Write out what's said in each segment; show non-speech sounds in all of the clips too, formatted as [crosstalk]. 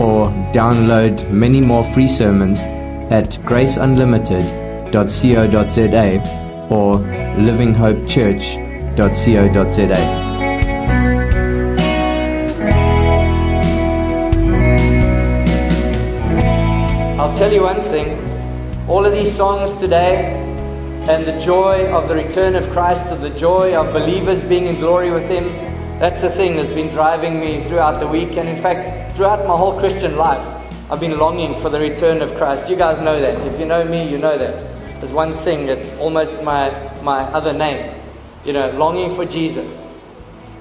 or download many more free sermons at graceunlimited.co.za or livinghopechurch.co.za. I'll tell you one thing all of these songs today and the joy of the return of Christ, of the joy of believers being in glory with Him, that's the thing that's been driving me throughout the week. And in fact, throughout my whole Christian life, I've been longing for the return of Christ. You guys know that. If you know me, you know that. There's one thing that's almost my, my other name, you know, longing for Jesus.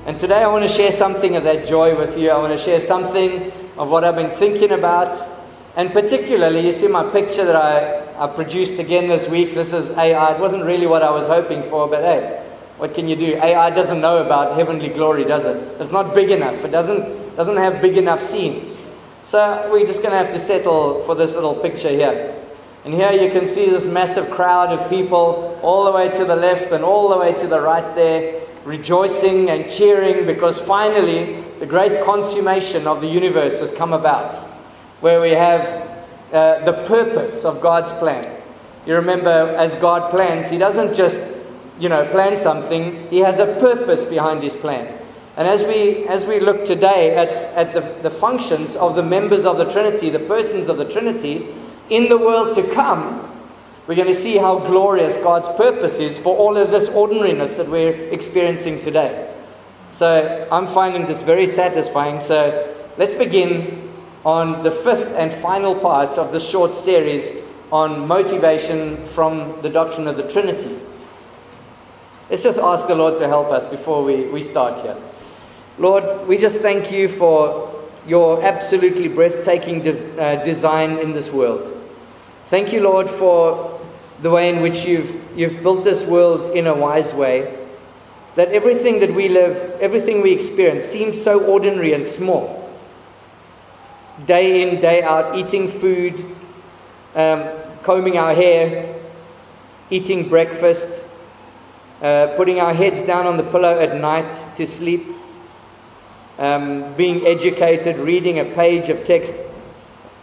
And today I want to share something of that joy with you. I want to share something of what I've been thinking about. And particularly, you see my picture that I, I produced again this week. This is AI. It wasn't really what I was hoping for, but hey, what can you do? AI doesn't know about heavenly glory, does it? It's not big enough. It doesn't, doesn't have big enough scenes. So we're just going to have to settle for this little picture here. And here you can see this massive crowd of people all the way to the left and all the way to the right there, rejoicing and cheering because finally the great consummation of the universe has come about, where we have uh, the purpose of God's plan. You remember, as God plans, He doesn't just, you know, plan something, He has a purpose behind His plan. And as we, as we look today at, at the, the functions of the members of the Trinity, the persons of the Trinity, in the world to come, we're going to see how glorious God's purpose is for all of this ordinariness that we're experiencing today. So I'm finding this very satisfying. So let's begin on the fifth and final part of this short series on motivation from the doctrine of the Trinity. Let's just ask the Lord to help us before we, we start here. Lord, we just thank you for your absolutely breathtaking de- uh, design in this world. Thank you, Lord, for the way in which you've, you've built this world in a wise way. That everything that we live, everything we experience, seems so ordinary and small. Day in, day out, eating food, um, combing our hair, eating breakfast, uh, putting our heads down on the pillow at night to sleep, um, being educated, reading a page of text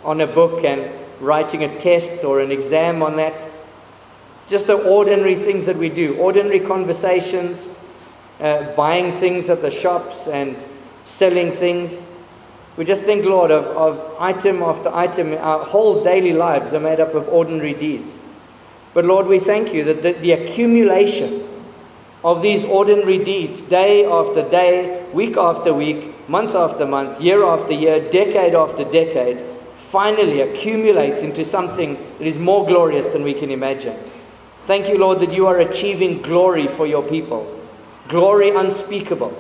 on a book and writing a test or an exam on that. Just the ordinary things that we do, ordinary conversations, uh, buying things at the shops and selling things. We just think, Lord, of, of item after item. Our whole daily lives are made up of ordinary deeds. But Lord, we thank you that the, the accumulation of these ordinary deeds, day after day, week after week, month after month, year after year, decade after decade, finally accumulates into something that is more glorious than we can imagine. Thank you, Lord, that you are achieving glory for your people. Glory unspeakable.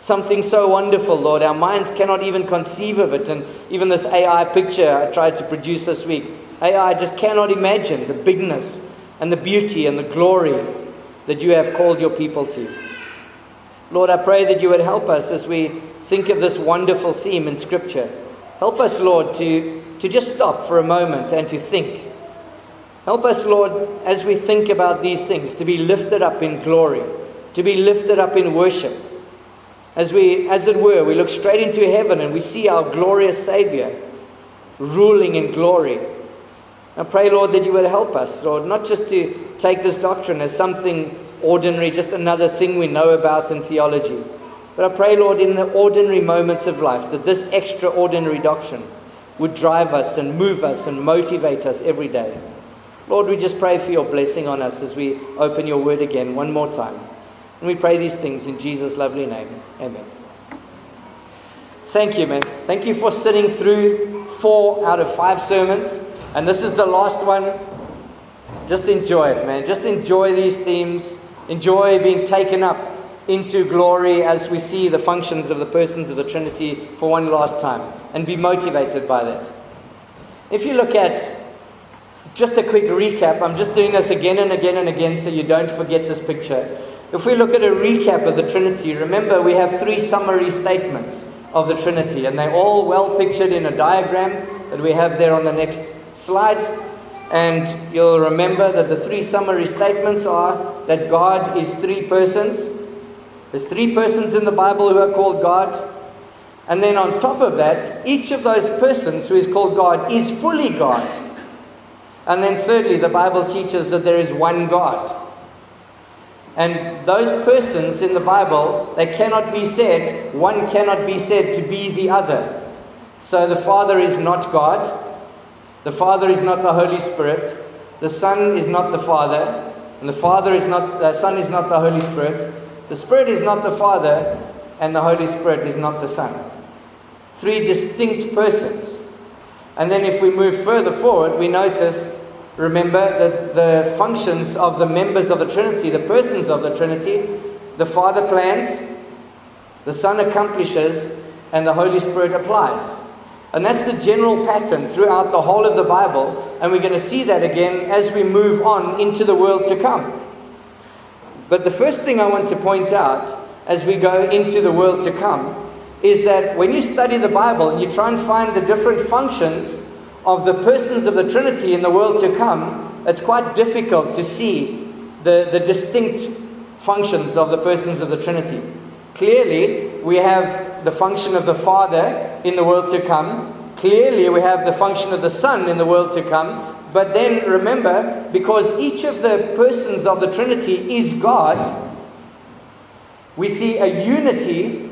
Something so wonderful, Lord. Our minds cannot even conceive of it. And even this AI picture I tried to produce this week, AI just cannot imagine the bigness and the beauty and the glory that you have called your people to. Lord, I pray that you would help us as we think of this wonderful theme in Scripture. Help us, Lord, to, to just stop for a moment and to think. Help us, Lord, as we think about these things, to be lifted up in glory, to be lifted up in worship. As we, as it were, we look straight into heaven and we see our glorious Savior ruling in glory. I pray, Lord, that you would help us, Lord, not just to take this doctrine as something ordinary, just another thing we know about in theology. But I pray, Lord, in the ordinary moments of life, that this extraordinary doctrine would drive us and move us and motivate us every day. Lord, we just pray for your blessing on us as we open your word again one more time. And we pray these things in Jesus' lovely name. Amen. Thank you, man. Thank you for sitting through four out of five sermons. And this is the last one. Just enjoy it, man. Just enjoy these themes. Enjoy being taken up into glory as we see the functions of the persons of the Trinity for one last time. And be motivated by that. If you look at just a quick recap. I'm just doing this again and again and again so you don't forget this picture. If we look at a recap of the Trinity, remember we have three summary statements of the Trinity, and they're all well pictured in a diagram that we have there on the next slide. And you'll remember that the three summary statements are that God is three persons. There's three persons in the Bible who are called God. And then on top of that, each of those persons who is called God is fully God. And then thirdly, the Bible teaches that there is one God. And those persons in the Bible, they cannot be said, one cannot be said to be the other. So the Father is not God, the Father is not the Holy Spirit, the Son is not the Father, and the Father is not the Son is not the Holy Spirit, the Spirit is not the Father, and the Holy Spirit is not the Son. Three distinct persons. And then if we move further forward, we notice Remember that the functions of the members of the Trinity, the persons of the Trinity, the Father plans, the Son accomplishes, and the Holy Spirit applies. And that's the general pattern throughout the whole of the Bible, and we're going to see that again as we move on into the world to come. But the first thing I want to point out as we go into the world to come is that when you study the Bible and you try and find the different functions of the persons of the Trinity in the world to come, it's quite difficult to see the, the distinct functions of the persons of the Trinity. Clearly, we have the function of the Father in the world to come. Clearly, we have the function of the Son in the world to come. But then remember, because each of the persons of the Trinity is God, we see a unity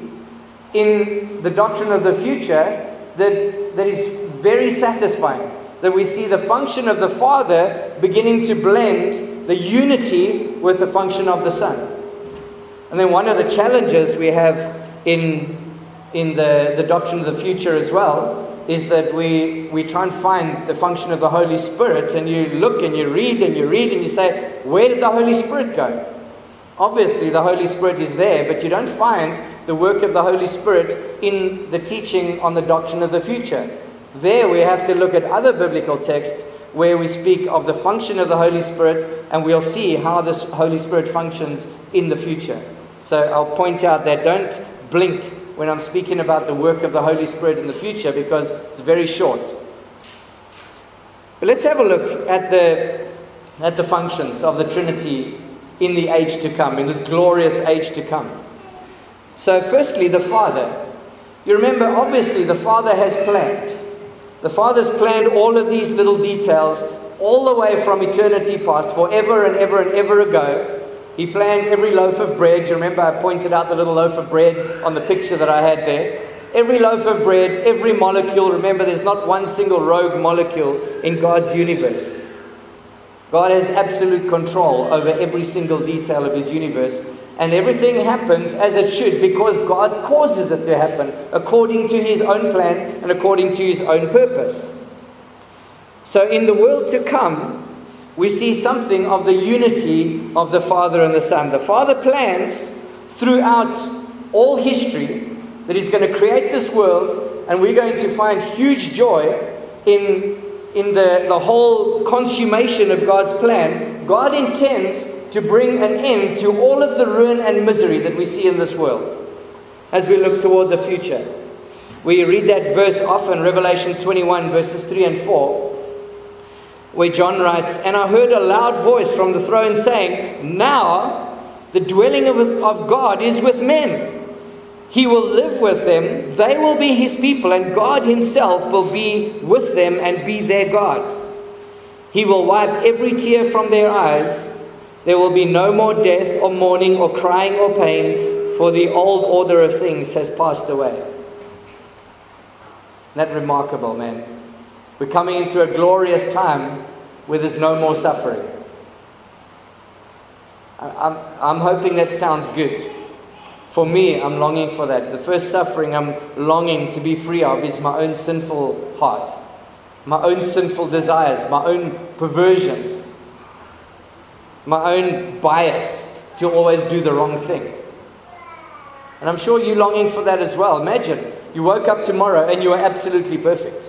in the doctrine of the future that, that is very satisfying that we see the function of the Father beginning to blend the unity with the function of the Son. And then one of the challenges we have in, in the, the doctrine of the future as well is that we, we try and find the function of the Holy Spirit, and you look and you read and you read and you say, Where did the Holy Spirit go? Obviously, the Holy Spirit is there, but you don't find the work of the Holy Spirit in the teaching on the doctrine of the future. There we have to look at other biblical texts where we speak of the function of the Holy Spirit and we'll see how this Holy Spirit functions in the future. So I'll point out that don't blink when I'm speaking about the work of the Holy Spirit in the future because it's very short. But let's have a look at the, at the functions of the Trinity in the age to come, in this glorious age to come. So, firstly, the Father. You remember, obviously, the Father has planned. The Father's planned all of these little details all the way from eternity past, forever and ever and ever ago. He planned every loaf of bread. You remember I pointed out the little loaf of bread on the picture that I had there? Every loaf of bread, every molecule. Remember, there's not one single rogue molecule in God's universe. God has absolute control over every single detail of His universe. And everything happens as it should because God causes it to happen according to His own plan and according to His own purpose. So, in the world to come, we see something of the unity of the Father and the Son. The Father plans throughout all history that He's going to create this world, and we're going to find huge joy in, in the, the whole consummation of God's plan. God intends to bring an end to all of the ruin and misery that we see in this world as we look toward the future. We read that verse often, Revelation 21, verses 3 and 4, where John writes, And I heard a loud voice from the throne saying, Now the dwelling of, of God is with men. He will live with them, they will be his people, and God himself will be with them and be their God. He will wipe every tear from their eyes there will be no more death or mourning or crying or pain, for the old order of things has passed away. That remarkable, man. We're coming into a glorious time where there's no more suffering. I'm, I'm hoping that sounds good. For me, I'm longing for that. The first suffering I'm longing to be free of is my own sinful heart, my own sinful desires, my own perversions my own bias to always do the wrong thing. And I'm sure you're longing for that as well. Imagine you woke up tomorrow and you are absolutely perfect.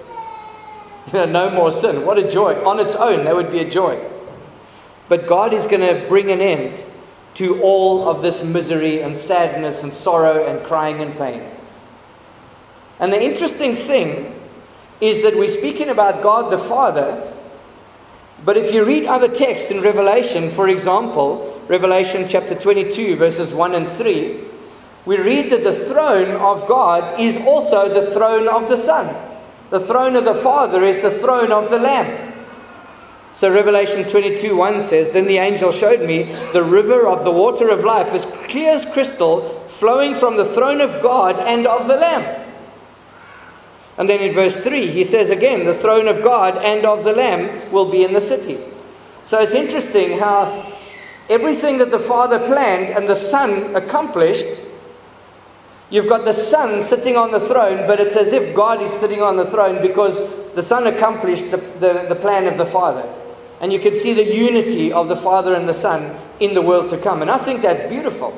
You [laughs] know, no more sin. What a joy. On its own, that would be a joy. But God is going to bring an end to all of this misery and sadness and sorrow and crying and pain. And the interesting thing is that we're speaking about God the Father, but if you read other texts in Revelation, for example, Revelation chapter 22, verses 1 and 3, we read that the throne of God is also the throne of the Son. The throne of the Father is the throne of the Lamb. So Revelation 22 1 says, Then the angel showed me the river of the water of life, as clear as crystal, flowing from the throne of God and of the Lamb. And then in verse 3, he says again, The throne of God and of the Lamb will be in the city. So it's interesting how everything that the Father planned and the Son accomplished, you've got the Son sitting on the throne, but it's as if God is sitting on the throne because the Son accomplished the, the, the plan of the Father. And you can see the unity of the Father and the Son in the world to come. And I think that's beautiful.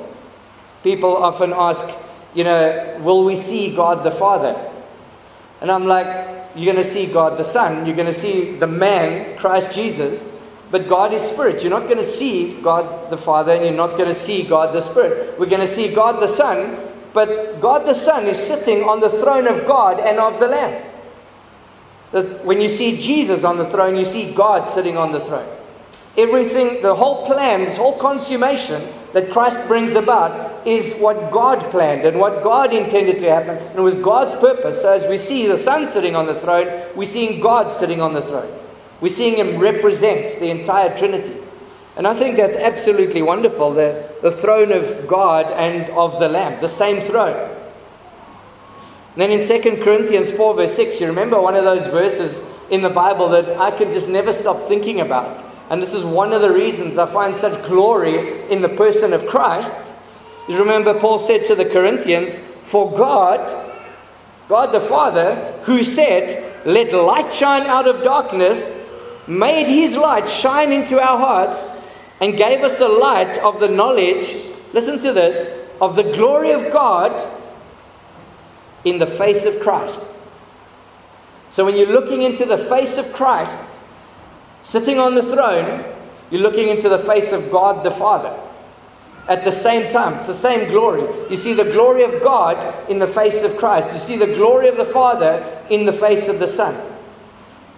People often ask, you know, will we see God the Father? And I'm like, you're going to see God the Son, you're going to see the man, Christ Jesus, but God is Spirit. You're not going to see God the Father, and you're not going to see God the Spirit. We're going to see God the Son, but God the Son is sitting on the throne of God and of the Lamb. When you see Jesus on the throne, you see God sitting on the throne. Everything, the whole plan, this whole consummation that Christ brings about is what God planned and what God intended to happen. And it was God's purpose. So as we see the Son sitting on the throne, we're seeing God sitting on the throne. We're seeing Him represent the entire Trinity. And I think that's absolutely wonderful. The, the throne of God and of the Lamb, the same throne. And then in 2 Corinthians 4, verse 6, you remember one of those verses in the Bible that I could just never stop thinking about. And this is one of the reasons I find such glory in the person of Christ. You remember, Paul said to the Corinthians, For God, God the Father, who said, Let light shine out of darkness, made his light shine into our hearts, and gave us the light of the knowledge, listen to this, of the glory of God in the face of Christ. So when you're looking into the face of Christ, Sitting on the throne, you're looking into the face of God the Father. At the same time, it's the same glory. You see the glory of God in the face of Christ. You see the glory of the Father in the face of the Son.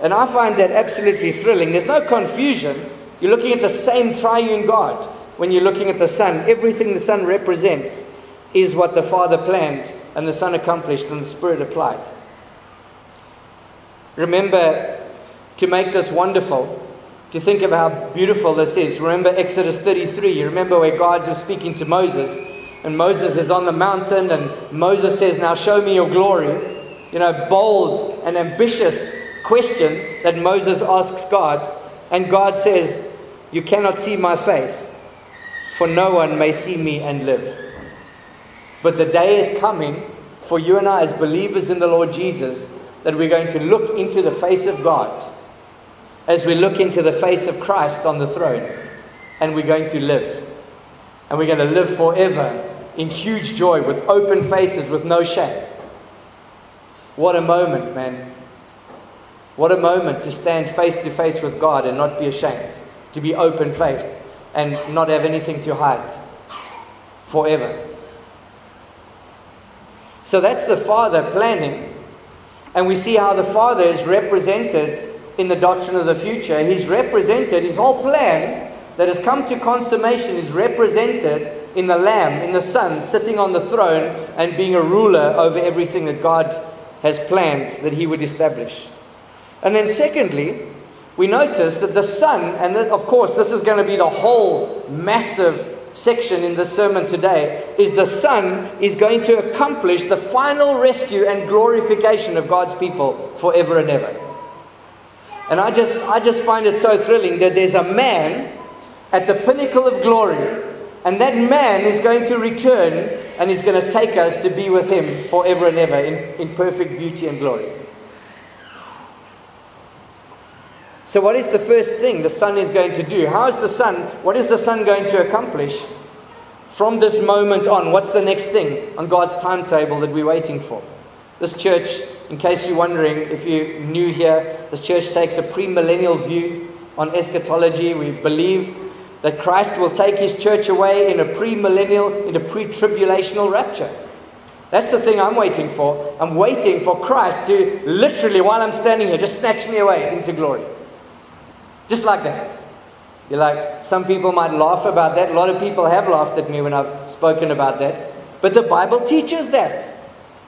And I find that absolutely thrilling. There's no confusion. You're looking at the same triune God when you're looking at the Son. Everything the Son represents is what the Father planned and the Son accomplished and the Spirit applied. Remember, to make this wonderful, to think of how beautiful this is. Remember Exodus 33. You remember where God was speaking to Moses, and Moses is on the mountain, and Moses says, Now show me your glory. You know, bold and ambitious question that Moses asks God. And God says, You cannot see my face, for no one may see me and live. But the day is coming for you and I, as believers in the Lord Jesus, that we're going to look into the face of God as we look into the face of Christ on the throne and we're going to live. And we're going to live forever in huge joy with open faces, with no shame. What a moment, man. What a moment to stand face to face with God and not be ashamed, to be open faced and not have anything to hide forever. So that's the Father planning. And we see how the Father is represented in the doctrine of the future. He's represented, his whole plan that has come to consummation is represented in the Lamb, in the Son, sitting on the throne and being a ruler over everything that God has planned that he would establish. And then, secondly, we notice that the Son, and of course, this is going to be the whole massive section in the sermon today, is the Son is going to accomplish the final rescue and glorification of God's people forever and ever. And I just, I just find it so thrilling that there's a man at the pinnacle of glory, and that man is going to return and he's going to take us to be with him forever and ever in, in perfect beauty and glory. So, what is the first thing the Son is going to do? How is the Son, what is the Son going to accomplish from this moment on? What's the next thing on God's timetable that we're waiting for? This church in case you're wondering, if you're new here, this church takes a premillennial view on eschatology. We believe that Christ will take his church away in a premillennial, in a pre tribulational rapture. That's the thing I'm waiting for. I'm waiting for Christ to literally, while I'm standing here, just snatch me away into glory. Just like that. You're like, some people might laugh about that. A lot of people have laughed at me when I've spoken about that. But the Bible teaches that.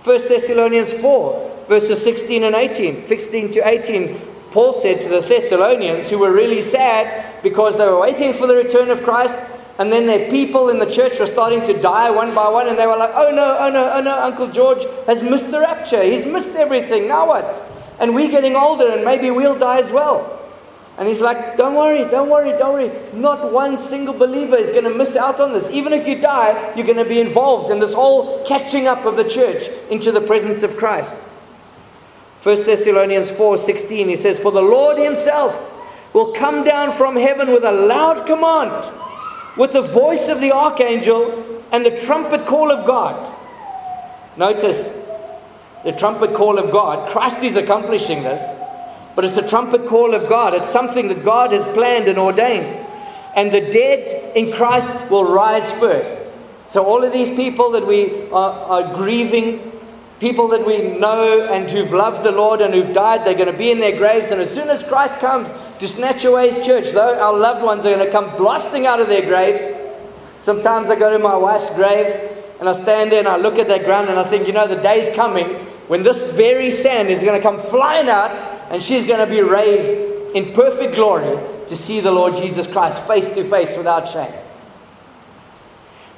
1 Thessalonians 4, verses 16 and 18. 16 to 18, Paul said to the Thessalonians, who were really sad because they were waiting for the return of Christ, and then their people in the church were starting to die one by one, and they were like, oh no, oh no, oh no, Uncle George has missed the rapture. He's missed everything. Now what? And we're getting older, and maybe we'll die as well. And he's like, Don't worry, don't worry, don't worry. Not one single believer is going to miss out on this. Even if you die, you're going to be involved in this whole catching up of the church into the presence of Christ. 1 Thessalonians 4:16 he says for the Lord himself will come down from heaven with a loud command with the voice of the archangel and the trumpet call of God. Notice the trumpet call of God. Christ is accomplishing this. But it's the trumpet call of God. It's something that God has planned and ordained. And the dead in Christ will rise first. So, all of these people that we are, are grieving, people that we know and who've loved the Lord and who've died, they're going to be in their graves. And as soon as Christ comes to snatch away his church, though our loved ones are going to come blasting out of their graves. Sometimes I go to my wife's grave and I stand there and I look at that ground and I think, you know, the day's coming when this very sand is going to come flying out and she's going to be raised in perfect glory to see the Lord Jesus Christ face to face without shame.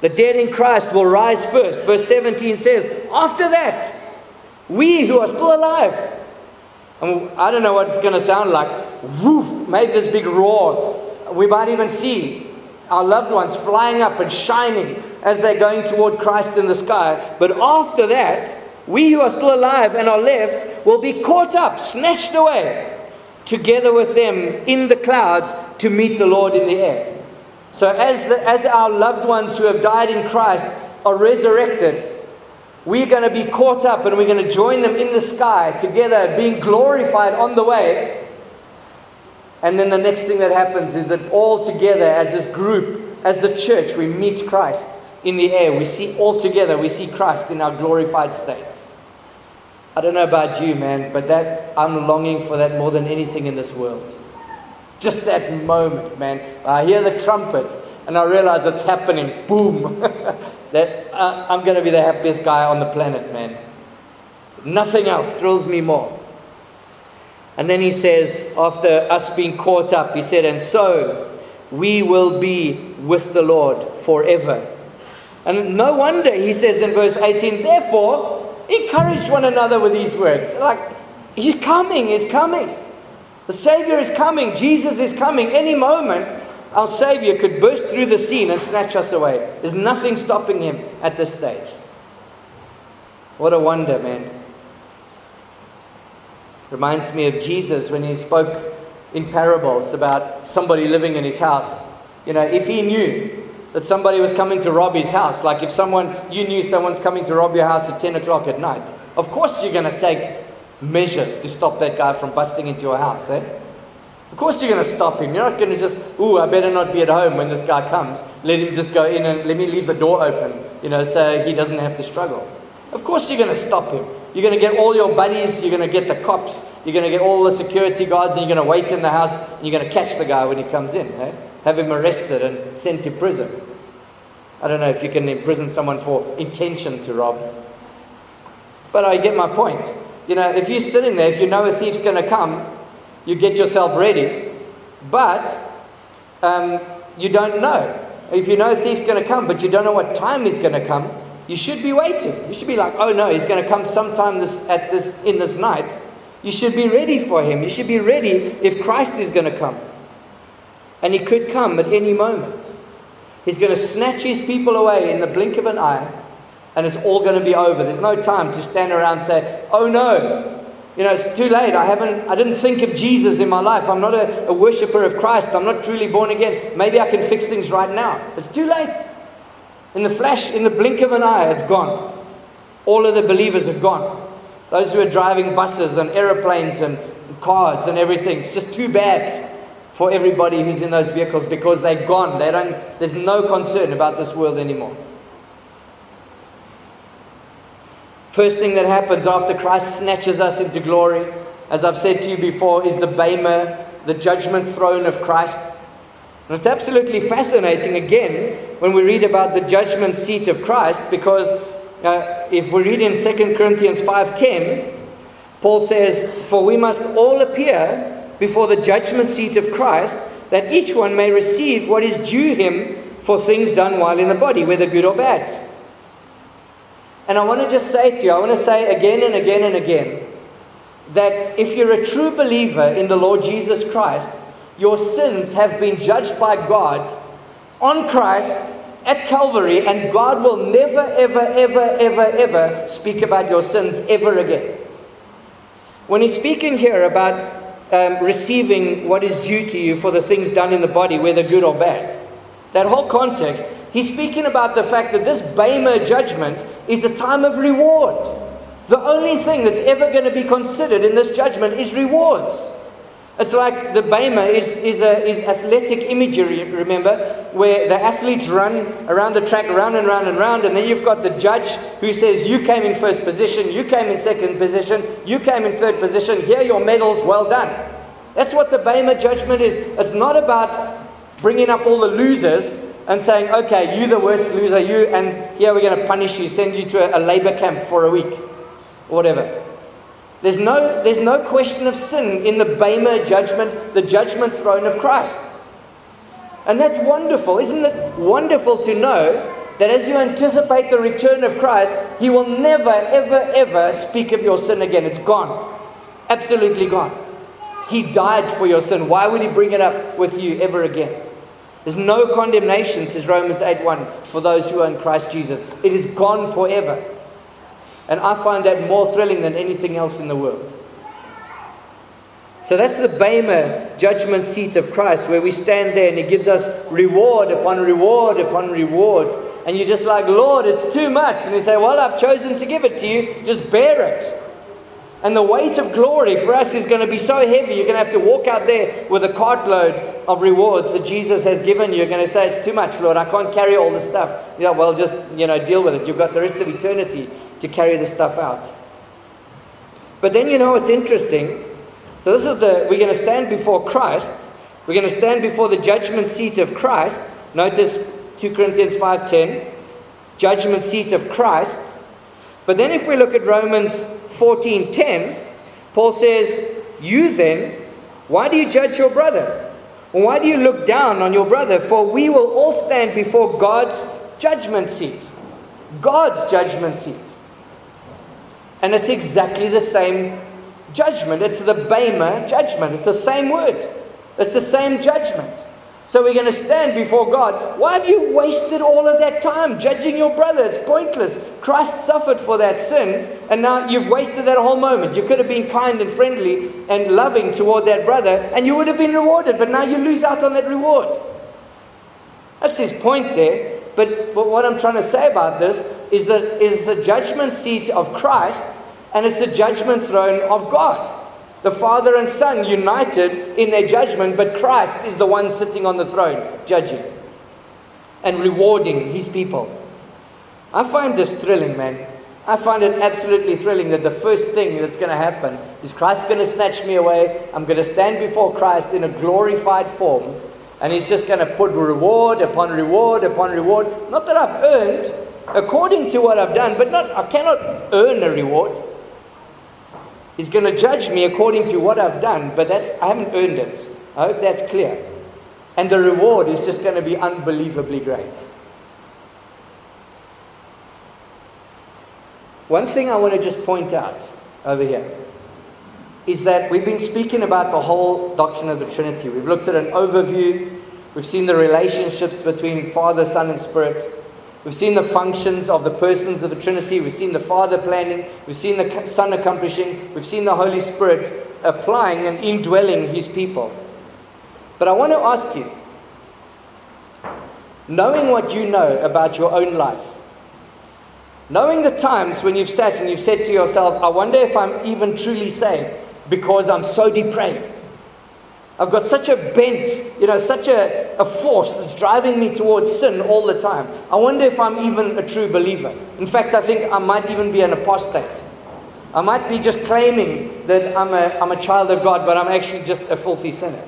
The dead in Christ will rise first. Verse 17 says, After that, we who are still alive, and I don't know what it's going to sound like, woof, maybe this big roar. We might even see our loved ones flying up and shining as they're going toward Christ in the sky. But after that, we who are still alive and are left will be caught up, snatched away, together with them in the clouds to meet the Lord in the air. So, as, the, as our loved ones who have died in Christ are resurrected, we're going to be caught up and we're going to join them in the sky together, being glorified on the way. And then the next thing that happens is that all together, as this group, as the church, we meet Christ in the air. We see all together, we see Christ in our glorified state. I don't know about you, man, but that I'm longing for that more than anything in this world. Just that moment, man. I hear the trumpet and I realize it's happening. Boom. [laughs] that uh, I'm going to be the happiest guy on the planet, man. Nothing else thrills me more. And then he says, after us being caught up, he said, and so we will be with the Lord forever. And no wonder, he says in verse 18, therefore, Encourage one another with these words. Like, He's coming, He's coming. The Savior is coming, Jesus is coming. Any moment, our Savior could burst through the scene and snatch us away. There's nothing stopping Him at this stage. What a wonder, man. Reminds me of Jesus when he spoke in parables about somebody living in his house. You know, if he knew that somebody was coming to rob his house. Like if someone, you knew someone's coming to rob your house at 10 o'clock at night, of course you're going to take measures to stop that guy from busting into your house, eh? Of course you're going to stop him. You're not going to just, ooh, I better not be at home when this guy comes. Let him just go in and let me leave the door open, you know, so he doesn't have to struggle. Of course you're going to stop him. You're going to get all your buddies, you're going to get the cops, you're going to get all the security guards, and you're going to wait in the house, and you're going to catch the guy when he comes in, eh? Have him arrested and sent to prison. I don't know if you can imprison someone for intention to rob. But I get my point. You know, if you're sitting there, if you know a thief's going to come, you get yourself ready. But um, you don't know. If you know a thief's going to come, but you don't know what time he's going to come, you should be waiting. You should be like, oh no, he's going to come sometime this, at this, in this night. You should be ready for him. You should be ready if Christ is going to come. And he could come at any moment. He's going to snatch his people away in the blink of an eye, and it's all going to be over. There's no time to stand around and say, "Oh no, you know, it's too late. I haven't, I didn't think of Jesus in my life. I'm not a, a worshiper of Christ. I'm not truly born again. Maybe I can fix things right now. It's too late. In the flash, in the blink of an eye, it's gone. All of the believers have gone. Those who are driving buses and aeroplanes and cars and everything. It's just too bad for everybody who's in those vehicles because they're gone. They don't, there's no concern about this world anymore. First thing that happens after Christ snatches us into glory, as I've said to you before, is the Bema, the judgment throne of Christ. And it's absolutely fascinating again when we read about the judgment seat of Christ because uh, if we read in 2 Corinthians 5:10, Paul says, "For we must all appear before the judgment seat of Christ, that each one may receive what is due him for things done while in the body, whether good or bad." And I want to just say to you, I want to say again and again and again, that if you're a true believer in the Lord Jesus Christ, your sins have been judged by God on Christ at Calvary, and God will never, ever, ever, ever, ever speak about your sins ever again. When he's speaking here about um, receiving what is due to you for the things done in the body, whether good or bad, that whole context, he's speaking about the fact that this Bema judgment is a time of reward. The only thing that's ever going to be considered in this judgment is rewards. It's like the Bema is, is, a, is athletic imagery, remember, where the athletes run around the track, round and round and round, and then you've got the judge who says, You came in first position, you came in second position, you came in third position, here are your medals, well done. That's what the Bema judgment is. It's not about bringing up all the losers and saying, Okay, you the worst loser, you, and here we're going to punish you, send you to a, a labor camp for a week, or whatever. There's no, there's no question of sin in the Bema judgment, the judgment throne of Christ. And that's wonderful. Isn't it wonderful to know that as you anticipate the return of Christ, He will never, ever, ever speak of your sin again? It's gone. Absolutely gone. He died for your sin. Why would He bring it up with you ever again? There's no condemnation, says Romans 8:1, for those who are in Christ Jesus. It is gone forever. And I find that more thrilling than anything else in the world. So that's the Bema judgment seat of Christ, where we stand there and He gives us reward upon reward upon reward. And you're just like, Lord, it's too much. And He say, Well, I've chosen to give it to you. Just bear it. And the weight of glory for us is going to be so heavy, you're going to have to walk out there with a cartload of rewards that Jesus has given you. You're going to say, It's too much, Lord. I can't carry all this stuff. Yeah, well, just, you know, deal with it. You've got the rest of eternity to carry this stuff out. But then you know what's interesting? So this is the we're going to stand before Christ. We're going to stand before the judgment seat of Christ. Notice 2 Corinthians 5:10, judgment seat of Christ. But then if we look at Romans 14:10, Paul says, "You then, why do you judge your brother? Why do you look down on your brother? For we will all stand before God's judgment seat." God's judgment seat. And it's exactly the same judgment. It's the Bema judgment. It's the same word. It's the same judgment. So we're going to stand before God. Why have you wasted all of that time judging your brother? It's pointless. Christ suffered for that sin, and now you've wasted that whole moment. You could have been kind and friendly and loving toward that brother, and you would have been rewarded, but now you lose out on that reward. That's his point there. But, but what I'm trying to say about this is that is the judgment seat of Christ and it's the judgment throne of God. The Father and Son united in their judgment, but Christ is the one sitting on the throne, judging and rewarding his people. I find this thrilling, man. I find it absolutely thrilling that the first thing that's going to happen is Christ's going to snatch me away. I'm going to stand before Christ in a glorified form, and He's just going to put reward upon reward upon reward. Not that I've earned, according to what I've done, but not I cannot earn a reward. He's going to judge me according to what I've done, but that's I haven't earned it. I hope that's clear. And the reward is just going to be unbelievably great. One thing I want to just point out over here is that we've been speaking about the whole doctrine of the Trinity. We've looked at an overview, we've seen the relationships between Father, Son, and Spirit. We've seen the functions of the persons of the Trinity. We've seen the Father planning. We've seen the Son accomplishing. We've seen the Holy Spirit applying and indwelling His people. But I want to ask you knowing what you know about your own life, Knowing the times when you've sat and you've said to yourself, I wonder if I'm even truly saved because I'm so depraved. I've got such a bent, you know, such a, a force that's driving me towards sin all the time. I wonder if I'm even a true believer. In fact, I think I might even be an apostate. I might be just claiming that I'm a, I'm a child of God, but I'm actually just a filthy sinner.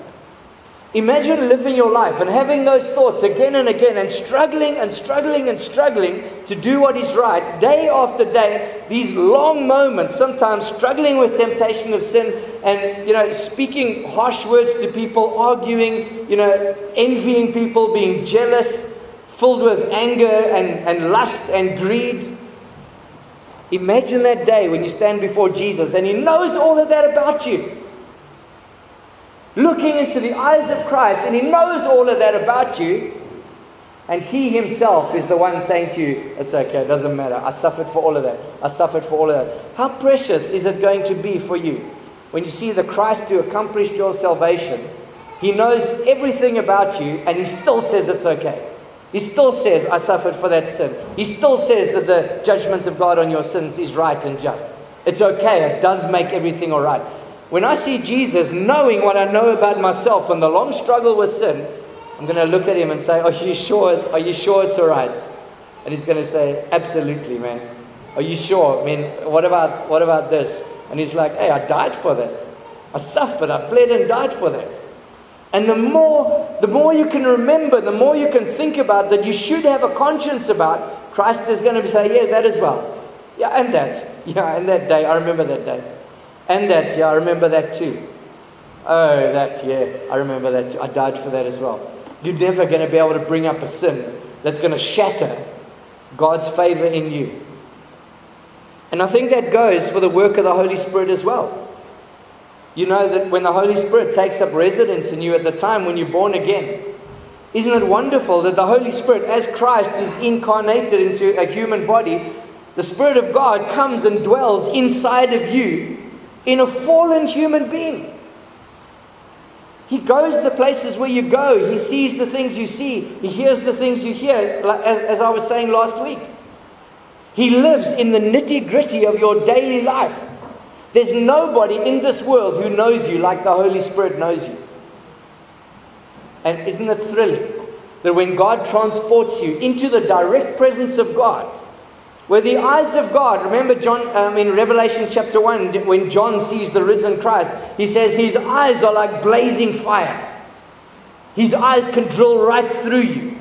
Imagine living your life and having those thoughts again and again and struggling and struggling and struggling to do what is right day after day. These long moments, sometimes struggling with temptation of sin and, you know, speaking harsh words to people, arguing, you know, envying people, being jealous, filled with anger and, and lust and greed. Imagine that day when you stand before Jesus and He knows all of that about you looking into the eyes of Christ, and He knows all of that about you. And He Himself is the one saying to you, It's okay, it doesn't matter. I suffered for all of that. I suffered for all of that. How precious is it going to be for you when you see the Christ who accomplished your salvation? He knows everything about you, and He still says it's okay. He still says, I suffered for that sin. He still says that the judgment of God on your sins is right and just. It's okay. It does make everything all right. When I see Jesus, knowing what I know about myself and the long struggle with sin, I'm going to look at him and say, Are you sure? Are you sure it's all right? And he's going to say, Absolutely, man. Are you sure? I mean, what about what about this? And he's like, Hey, I died for that. I suffered, I bled and died for that. And the more the more you can remember, the more you can think about that you should have a conscience about, Christ is going to say, Yeah, that as well. Yeah, and that. [laughs] Yeah, and that day. I remember that day. And that, yeah, I remember that too. Oh, that, yeah, I remember that too. I died for that as well. You're never going to be able to bring up a sin that's going to shatter God's favor in you. And I think that goes for the work of the Holy Spirit as well. You know that when the Holy Spirit takes up residence in you at the time when you're born again, isn't it wonderful that the Holy Spirit, as Christ is incarnated into a human body, the Spirit of God comes and dwells inside of you in a fallen human being. He goes the places where you go. He sees the things you see. He hears the things you hear, as, as I was saying last week. He lives in the nitty gritty of your daily life. There's nobody in this world who knows you like the Holy Spirit knows you. And isn't it thrilling that when God transports you into the direct presence of God, where the eyes of God, remember John um, in Revelation chapter 1, when John sees the risen Christ, he says his eyes are like blazing fire. His eyes can drill right through you.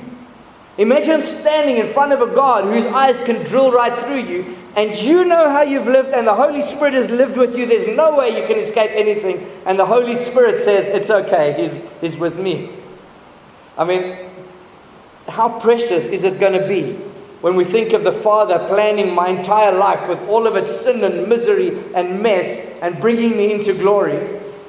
Imagine standing in front of a God whose eyes can drill right through you, and you know how you've lived, and the Holy Spirit has lived with you. There's no way you can escape anything. And the Holy Spirit says, It's okay, He's, he's with me. I mean, how precious is it going to be when we think of the Father planning my entire life with all of its sin and misery and mess and bringing me into glory,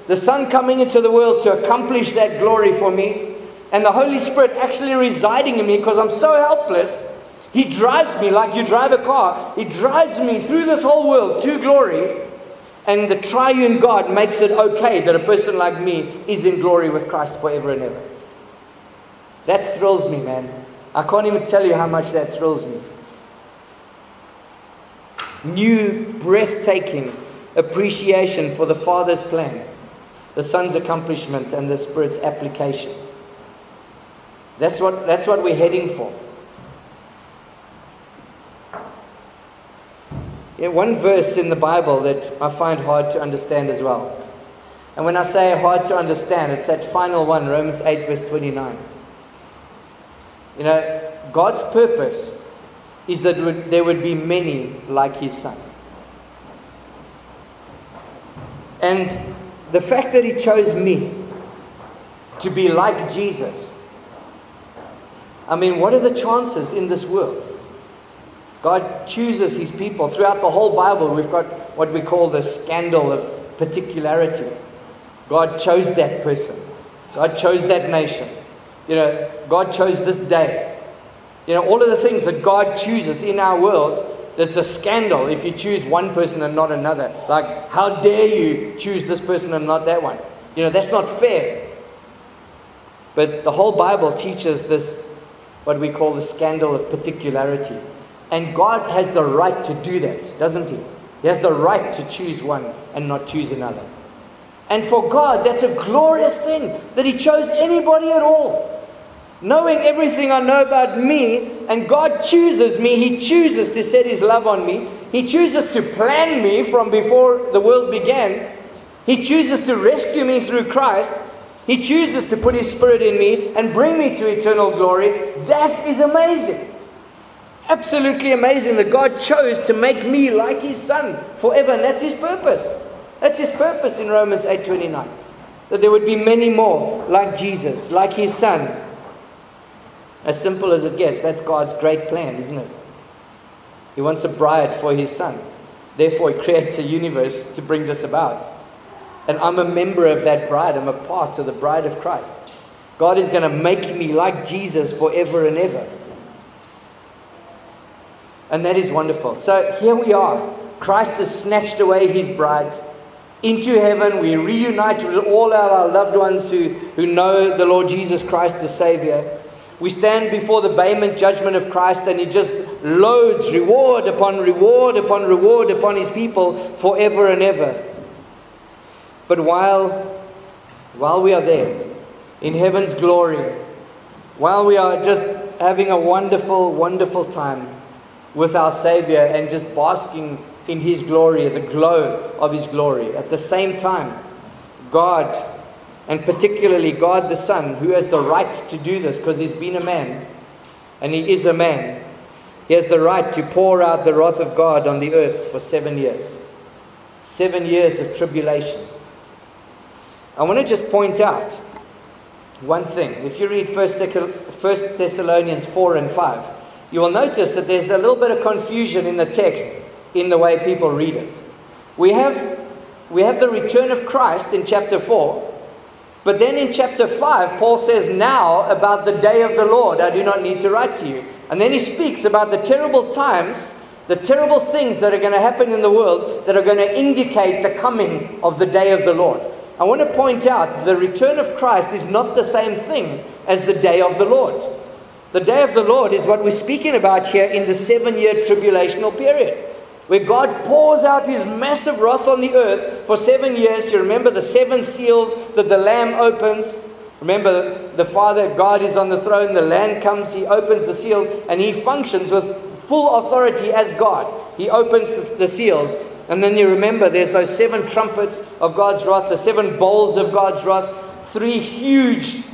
the Son coming into the world to accomplish that glory for me, and the Holy Spirit actually residing in me because I'm so helpless. He drives me like you drive a car. He drives me through this whole world to glory. And the triune God makes it okay that a person like me is in glory with Christ forever and ever. That thrills me, man. I can't even tell you how much that thrills me. New, breathtaking appreciation for the Father's plan, the Son's accomplishment, and the Spirit's application. That's what, that's what we're heading for. Yeah, one verse in the Bible that I find hard to understand as well. And when I say hard to understand, it's that final one, Romans 8, verse 29. You know, God's purpose is that there would be many like his son. And the fact that he chose me to be like Jesus, I mean, what are the chances in this world? God chooses his people. Throughout the whole Bible, we've got what we call the scandal of particularity. God chose that person, God chose that nation. You know, God chose this day. You know, all of the things that God chooses in our world, there's a scandal if you choose one person and not another. Like, how dare you choose this person and not that one? You know, that's not fair. But the whole Bible teaches this, what we call the scandal of particularity. And God has the right to do that, doesn't He? He has the right to choose one and not choose another. And for God, that's a glorious thing that He chose anybody at all. Knowing everything I know about me, and God chooses me, He chooses to set His love on me. He chooses to plan me from before the world began. He chooses to rescue me through Christ. He chooses to put His Spirit in me and bring me to eternal glory. That is amazing. Absolutely amazing that God chose to make me like His Son forever, and that's His purpose. That's His purpose in Romans 8:29. That there would be many more like Jesus, like His Son, as simple as it gets, that's God's great plan, isn't it? He wants a bride for his son. Therefore, he creates a universe to bring this about. And I'm a member of that bride. I'm a part of the bride of Christ. God is going to make me like Jesus forever and ever. And that is wonderful. So here we are. Christ has snatched away his bride into heaven. We reunite with all our loved ones who, who know the Lord Jesus Christ the Savior. We stand before the Bema judgment of Christ and He just loads reward upon reward upon reward upon His people forever and ever. But while, while we are there, in heaven's glory, while we are just having a wonderful, wonderful time with our Savior and just basking in His glory, the glow of His glory, at the same time, God and particularly God the Son, who has the right to do this because he's been a man and he is a man. He has the right to pour out the wrath of God on the earth for seven years. Seven years of tribulation. I want to just point out one thing. If you read 1 Thessalonians 4 and 5, you will notice that there's a little bit of confusion in the text in the way people read it. We have, we have the return of Christ in chapter 4, but then in chapter 5, Paul says, Now about the day of the Lord, I do not need to write to you. And then he speaks about the terrible times, the terrible things that are going to happen in the world that are going to indicate the coming of the day of the Lord. I want to point out the return of Christ is not the same thing as the day of the Lord. The day of the Lord is what we're speaking about here in the seven year tribulational period where God pours out his massive wrath on the earth for seven years. Do you remember the seven seals that the Lamb opens? Remember, the Father, God is on the throne, the Lamb comes, he opens the seals, and he functions with full authority as God. He opens the, the seals. And then you remember there's those seven trumpets of God's wrath, the seven bowls of God's wrath, three huge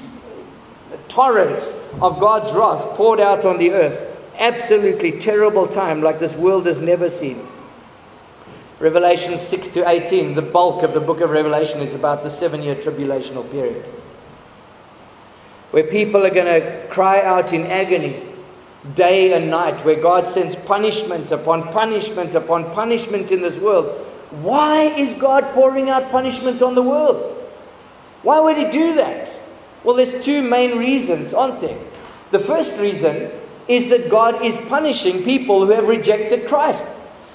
torrents of God's wrath poured out on the earth absolutely terrible time like this world has never seen. Revelation 6 to 18, the bulk of the book of Revelation is about the seven year tribulational period. Where people are going to cry out in agony day and night, where God sends punishment upon punishment upon punishment in this world. Why is God pouring out punishment on the world? Why would He do that? Well, there's two main reasons, aren't there? The first reason is that God is punishing people who have rejected Christ.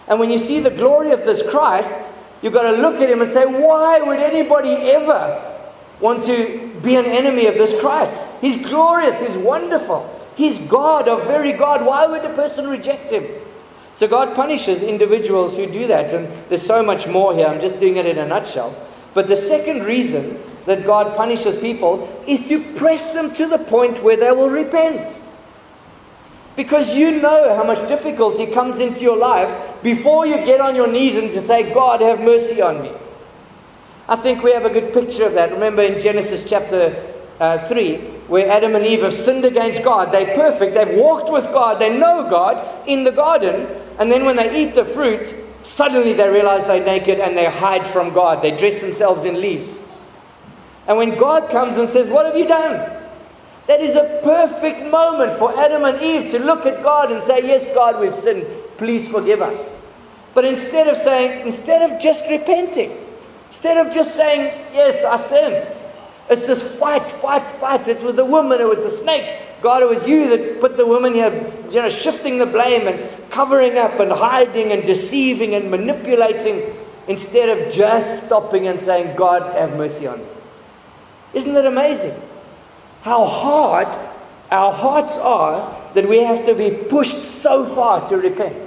And when you see the glory of this Christ, you've got to look at him and say, why would anybody ever want to be an enemy of this Christ? He's glorious, he's wonderful. He's God, a very God. Why would a person reject him? So God punishes individuals who do that. And there's so much more here. I'm just doing it in a nutshell. But the second reason that God punishes people is to press them to the point where they will repent. Because you know how much difficulty comes into your life before you get on your knees and to say, God, have mercy on me. I think we have a good picture of that. Remember in Genesis chapter uh, 3, where Adam and Eve have sinned against God. They're perfect. They've walked with God. They know God in the garden. And then when they eat the fruit, suddenly they realize they're naked and they hide from God. They dress themselves in leaves. And when God comes and says, What have you done? That is a perfect moment for Adam and Eve to look at God and say, Yes, God, we've sinned. Please forgive us. But instead of saying, instead of just repenting, instead of just saying, Yes, I sinned, it's this fight, fight, fight. It's with the woman, it was the snake. God, it was you that put the woman here, you know, shifting the blame and covering up and hiding and deceiving and manipulating instead of just stopping and saying, God, have mercy on me. Isn't that amazing? How hard Our hearts are that we have to be pushed so far to repent.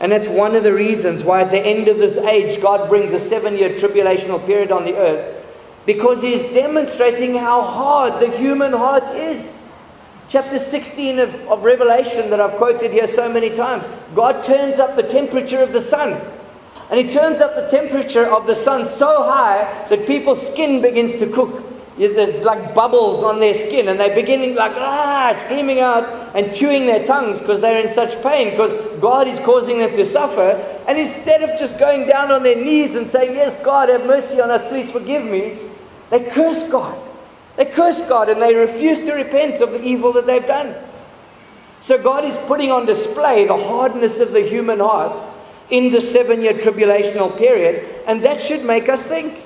And that's one of the reasons why at the end of this age, God brings a seven year tribulational period on the earth. Because He's demonstrating how hard the human heart is. Chapter 16 of, of Revelation, that I've quoted here so many times, God turns up the temperature of the sun. And He turns up the temperature of the sun so high that people's skin begins to cook there's like bubbles on their skin and they're beginning like ah screaming out and chewing their tongues because they're in such pain because God is causing them to suffer. And instead of just going down on their knees and saying yes God have mercy on us please forgive me they curse God. They curse God and they refuse to repent of the evil that they've done. So God is putting on display the hardness of the human heart in the seven year tribulational period and that should make us think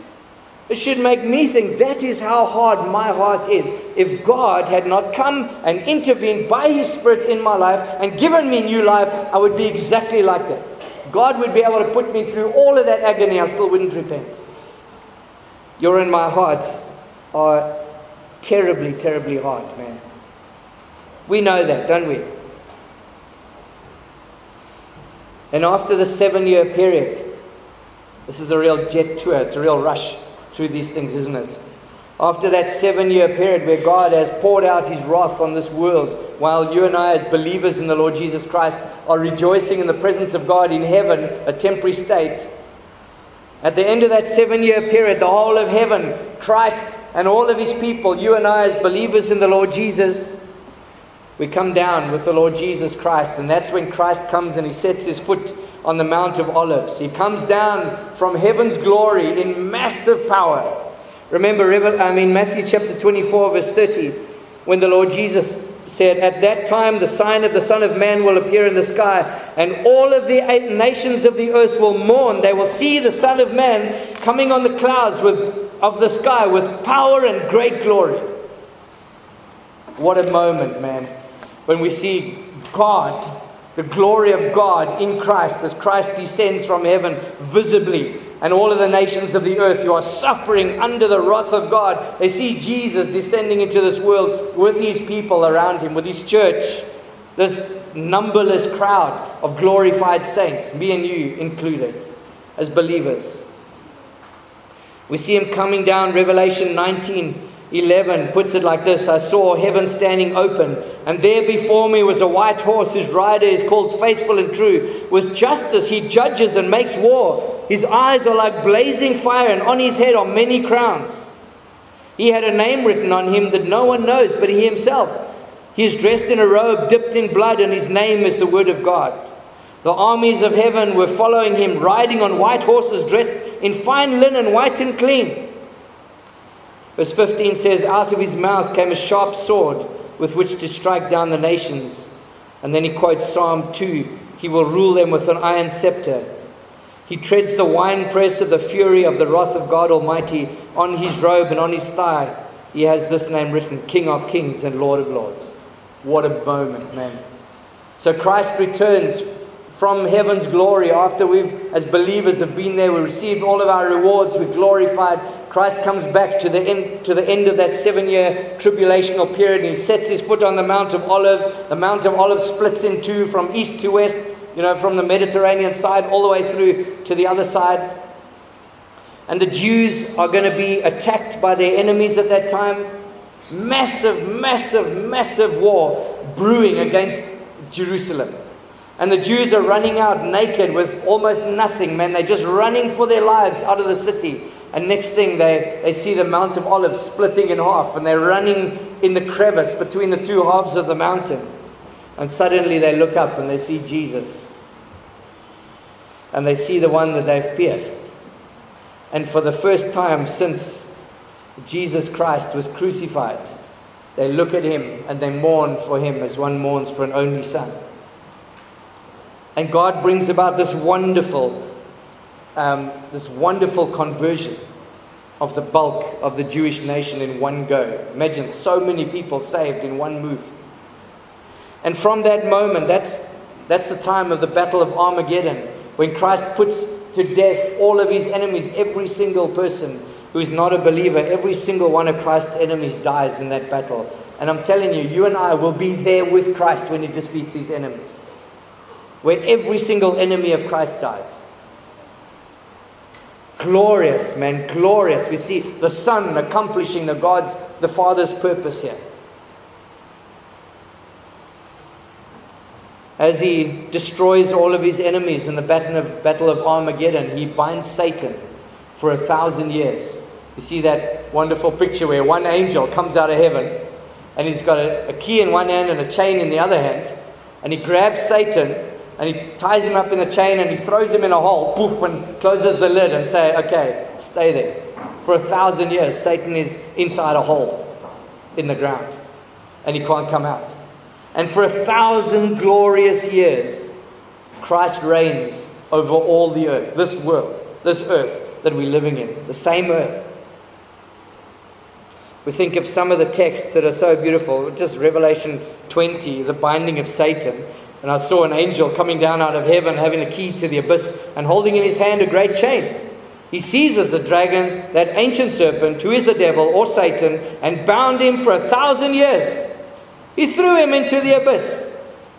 it should make me think that is how hard my heart is. If God had not come and intervened by His Spirit in my life and given me new life, I would be exactly like that. God would be able to put me through all of that agony, I still wouldn't repent. Your and my hearts are terribly, terribly hard, man. We know that, don't we? And after the seven year period, this is a real jet tour, it's a real rush through these things, isn't it? After that seven year period where God has poured out his wrath on this world, while you and I, as believers in the Lord Jesus Christ, are rejoicing in the presence of God in heaven, a temporary state, at the end of that seven year period, the whole of heaven, Christ and all of his people, you and I, as believers in the Lord Jesus, we come down with the Lord Jesus Christ. And that's when Christ comes and he sets his foot on the Mount of Olives. He comes down from heaven's glory in massive power. Remember, I mean, Matthew chapter 24, verse 30, when the Lord Jesus said, At that time the sign of the Son of Man will appear in the sky, and all of the nations of the earth will mourn. They will see the Son of Man coming on the clouds with, of the sky with power and great glory. What a moment, man, when we see God the glory of God in Christ as Christ descends from heaven visibly. And all of the nations of the earth who are suffering under the wrath of God, they see Jesus descending into this world with his people around him, with his church, this numberless crowd of glorified saints, me and you included, as believers. We see him coming down, Revelation 19 11 puts it like this I saw heaven standing open, and there before me was a white horse whose rider is called Faithful and True. With justice he judges and makes war. His eyes are like blazing fire, and on his head are many crowns. He had a name written on him that no one knows but he himself. He is dressed in a robe dipped in blood, and his name is the Word of God. The armies of heaven were following him, riding on white horses, dressed in fine linen, white and clean. Verse 15 says, Out of his mouth came a sharp sword with which to strike down the nations. And then he quotes Psalm 2 He will rule them with an iron scepter. He treads the winepress of the fury of the wrath of God Almighty on his robe and on his thigh. He has this name written King of Kings and Lord of Lords. What a moment, man. So Christ returns from heaven's glory after we've, as believers, have been there. We received all of our rewards. We're glorified. Christ comes back to the end, to the end of that seven year tribulational period and he sets his foot on the Mount of Olives. The Mount of Olives splits in two from east to west, you know, from the Mediterranean side all the way through to the other side. And the Jews are going to be attacked by their enemies at that time. Massive, massive, massive war brewing against Jerusalem. And the Jews are running out naked with almost nothing, man. They're just running for their lives out of the city. And next thing, they, they see the Mount of Olives splitting in half, and they're running in the crevice between the two halves of the mountain. And suddenly they look up and they see Jesus. And they see the one that they've pierced. And for the first time since Jesus Christ was crucified, they look at him and they mourn for him as one mourns for an only son. And God brings about this wonderful um, this wonderful conversion of the bulk of the Jewish nation in one go. Imagine so many people saved in one move. And from that moment, that's, that's the time of the Battle of Armageddon, when Christ puts to death all of his enemies, every single person who is not a believer, every single one of Christ's enemies dies in that battle. And I'm telling you, you and I will be there with Christ when he defeats his enemies. Where every single enemy of Christ dies. Glorious, man, glorious. We see the Son accomplishing the God's, the Father's purpose here. As he destroys all of his enemies in the battle of, battle of Armageddon, he binds Satan for a thousand years. You see that wonderful picture where one angel comes out of heaven and he's got a, a key in one hand and a chain in the other hand, and he grabs Satan and he ties him up in a chain and he throws him in a hole, poof, and closes the lid and say, okay, stay there. For a thousand years, Satan is inside a hole in the ground and he can't come out. And for a thousand glorious years, Christ reigns over all the earth, this world, this earth that we're living in, the same earth. We think of some of the texts that are so beautiful, just Revelation 20, the binding of Satan. And I saw an angel coming down out of heaven, having a key to the abyss, and holding in his hand a great chain. He seizes the dragon, that ancient serpent, who is the devil or Satan, and bound him for a thousand years. He threw him into the abyss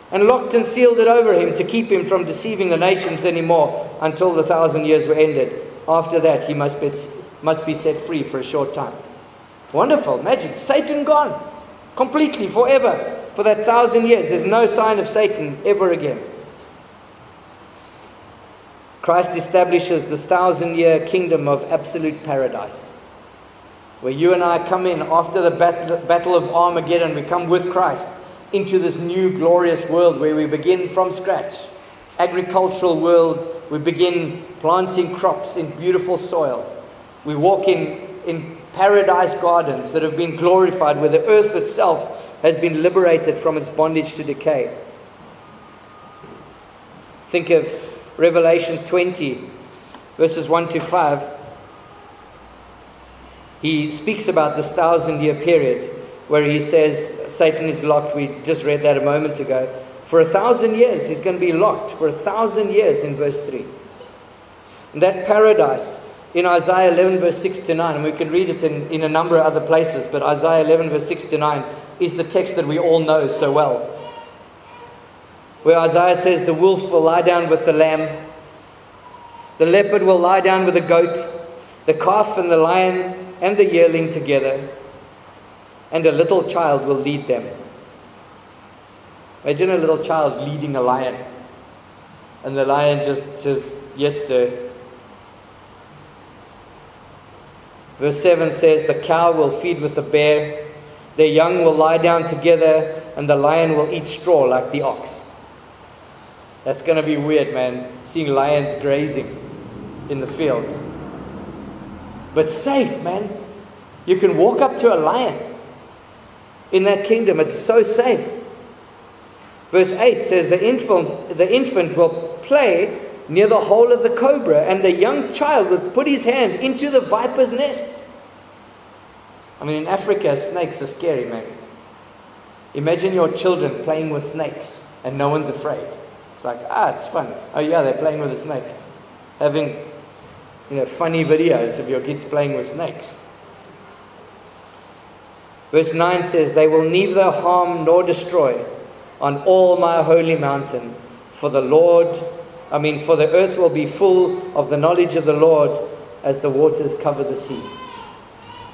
and locked and sealed it over him to keep him from deceiving the nations anymore until the thousand years were ended. After that, he must be, must be set free for a short time. Wonderful. Imagine Satan gone completely, forever, for that thousand years. There's no sign of Satan ever again. Christ establishes the thousand year kingdom of absolute paradise. Where you and I come in after the battle of Armageddon, we come with Christ into this new glorious world where we begin from scratch. Agricultural world, we begin planting crops in beautiful soil. We walk in, in paradise gardens that have been glorified, where the earth itself has been liberated from its bondage to decay. Think of Revelation 20, verses 1 to 5. He speaks about this thousand year period where he says Satan is locked. We just read that a moment ago. For a thousand years, he's going to be locked for a thousand years in verse 3. And that paradise in Isaiah 11, verse 6 to 9, and we can read it in, in a number of other places, but Isaiah 11, verse 6 to 9 is the text that we all know so well. Where Isaiah says, The wolf will lie down with the lamb, the leopard will lie down with the goat, the calf and the lion and the yearling together, and a little child will lead them. Imagine a little child leading a lion, and the lion just says, Yes, sir. Verse 7 says, The cow will feed with the bear, their young will lie down together, and the lion will eat straw like the ox. That's going to be weird, man, seeing lions grazing in the field. But safe, man. You can walk up to a lion in that kingdom. It's so safe. Verse 8 says, The infant, the infant will play near the hole of the cobra, and the young child would put his hand into the viper's nest. I mean, in Africa, snakes are scary, man. Imagine your children playing with snakes and no one's afraid. It's like, ah, it's fun. Oh, yeah, they're playing with a snake. Having, you know, funny videos of your kids playing with snakes. Verse 9 says, They will neither harm nor destroy on all my holy mountain, for the Lord I mean, for the earth will be full of the knowledge of the Lord as the waters cover the sea.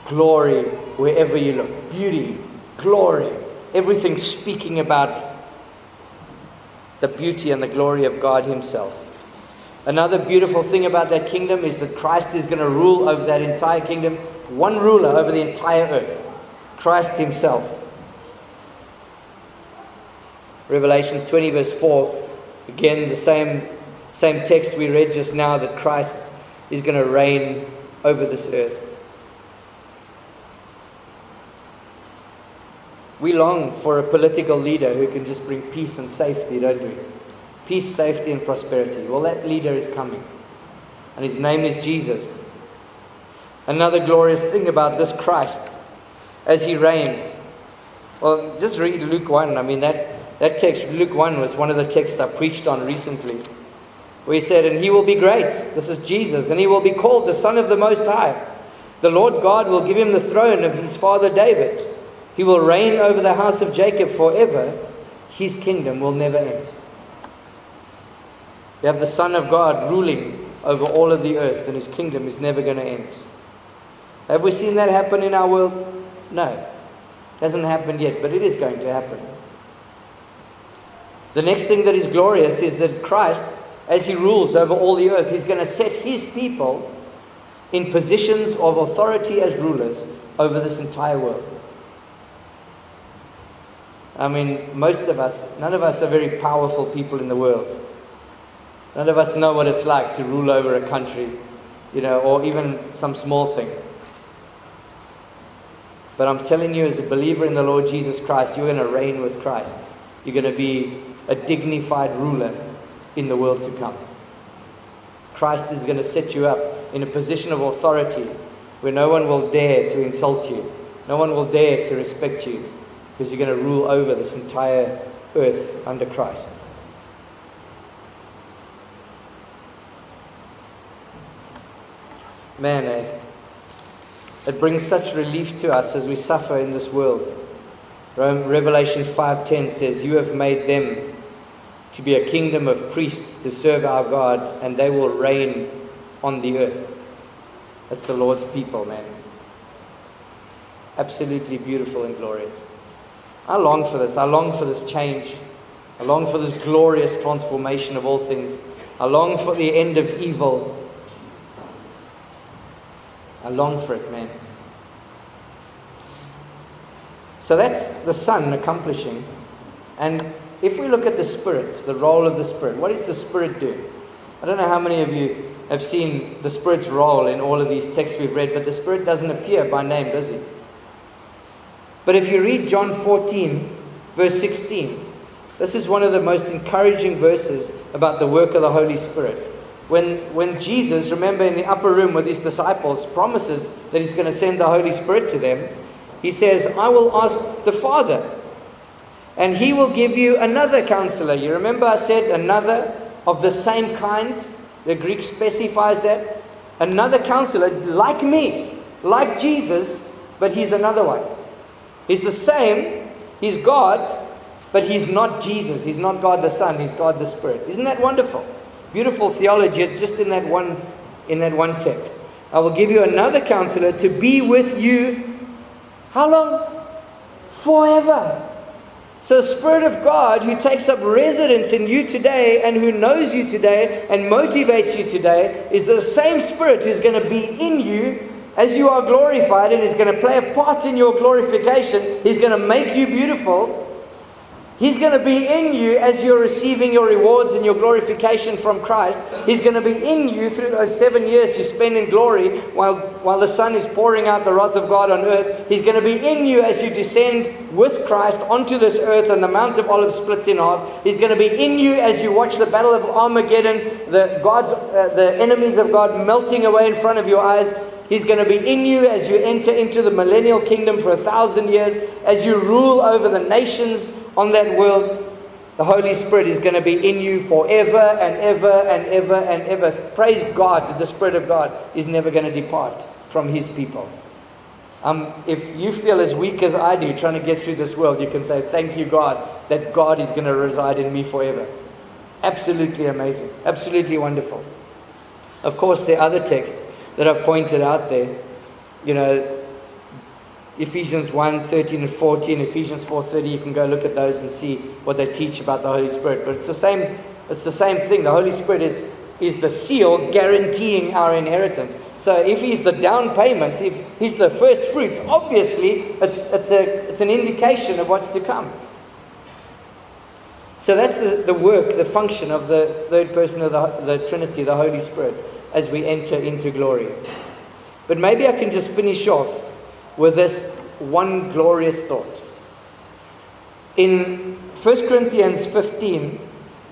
Glory wherever you look. Beauty, glory. Everything speaking about the beauty and the glory of God Himself. Another beautiful thing about that kingdom is that Christ is going to rule over that entire kingdom, one ruler over the entire earth Christ Himself. Revelation 20, verse 4, again, the same same text we read just now that Christ is going to reign over this earth. We long for a political leader who can just bring peace and safety, don't we? Peace, safety, and prosperity. Well, that leader is coming. And his name is Jesus. Another glorious thing about this Christ as he reigns. Well, just read Luke 1. I mean, that, that text, Luke 1, was one of the texts I preached on recently. We said, And he will be great. This is Jesus. And he will be called the Son of the Most High. The Lord God will give him the throne of his father David. He will reign over the house of Jacob forever. His kingdom will never end. You have the Son of God ruling over all of the earth, and his kingdom is never going to end. Have we seen that happen in our world? No. It hasn't happened yet, but it is going to happen. The next thing that is glorious is that Christ, as he rules over all the earth, he's going to set his people in positions of authority as rulers over this entire world. I mean, most of us, none of us are very powerful people in the world. None of us know what it's like to rule over a country, you know, or even some small thing. But I'm telling you, as a believer in the Lord Jesus Christ, you're going to reign with Christ. You're going to be a dignified ruler in the world to come. Christ is going to set you up in a position of authority where no one will dare to insult you, no one will dare to respect you, because you're going to rule over this entire earth under Christ. Man, eh? It brings such relief to us as we suffer in this world. Revelation 5:10 says, "You have made them to be a kingdom of priests to serve our God, and they will reign on the earth." That's the Lord's people, man. Absolutely beautiful and glorious. I long for this. I long for this change. I long for this glorious transformation of all things. I long for the end of evil. I long for it, man. So that's the Son accomplishing. And if we look at the Spirit, the role of the Spirit, what is the Spirit doing? I don't know how many of you have seen the Spirit's role in all of these texts we've read, but the Spirit doesn't appear by name, does he? But if you read John 14, verse 16, this is one of the most encouraging verses about the work of the Holy Spirit. When, when Jesus, remember in the upper room with his disciples, promises that he's going to send the Holy Spirit to them, he says, I will ask the Father, and he will give you another counselor. You remember I said another of the same kind? The Greek specifies that. Another counselor like me, like Jesus, but he's another one. He's the same, he's God, but he's not Jesus. He's not God the Son, he's God the Spirit. Isn't that wonderful? Beautiful theology just in that one in that one text. I will give you another counselor to be with you how long? Forever. So, the Spirit of God who takes up residence in you today and who knows you today and motivates you today is the same Spirit who's going to be in you as you are glorified and is going to play a part in your glorification. He's going to make you beautiful. He's going to be in you as you're receiving your rewards and your glorification from Christ. He's going to be in you through those seven years you spend in glory while, while the Son is pouring out the wrath of God on earth. He's going to be in you as you descend with Christ onto this earth and the Mount of Olives splits in half. He's going to be in you as you watch the battle of Armageddon, the, God's, uh, the enemies of God melting away in front of your eyes. He's going to be in you as you enter into the millennial kingdom for a thousand years, as you rule over the nations on that world, the Holy Spirit is going to be in you forever and ever and ever and ever. Praise God that the Spirit of God is never going to depart from His people. Um, if you feel as weak as I do trying to get through this world, you can say, Thank you, God, that God is going to reside in me forever. Absolutely amazing. Absolutely wonderful. Of course, there are other texts that I've pointed out there. You know, Ephesians 1, 13 and 14, Ephesians 4.30, you can go look at those and see what they teach about the Holy Spirit. But it's the same, it's the same thing. The Holy Spirit is, is the seal guaranteeing our inheritance. So if he's the down payment, if he's the first fruits, obviously it's, it's, a, it's an indication of what's to come. So that's the, the work, the function of the third person of the, the Trinity, the Holy Spirit, as we enter into glory. But maybe I can just finish off with this one glorious thought. In 1 Corinthians 15,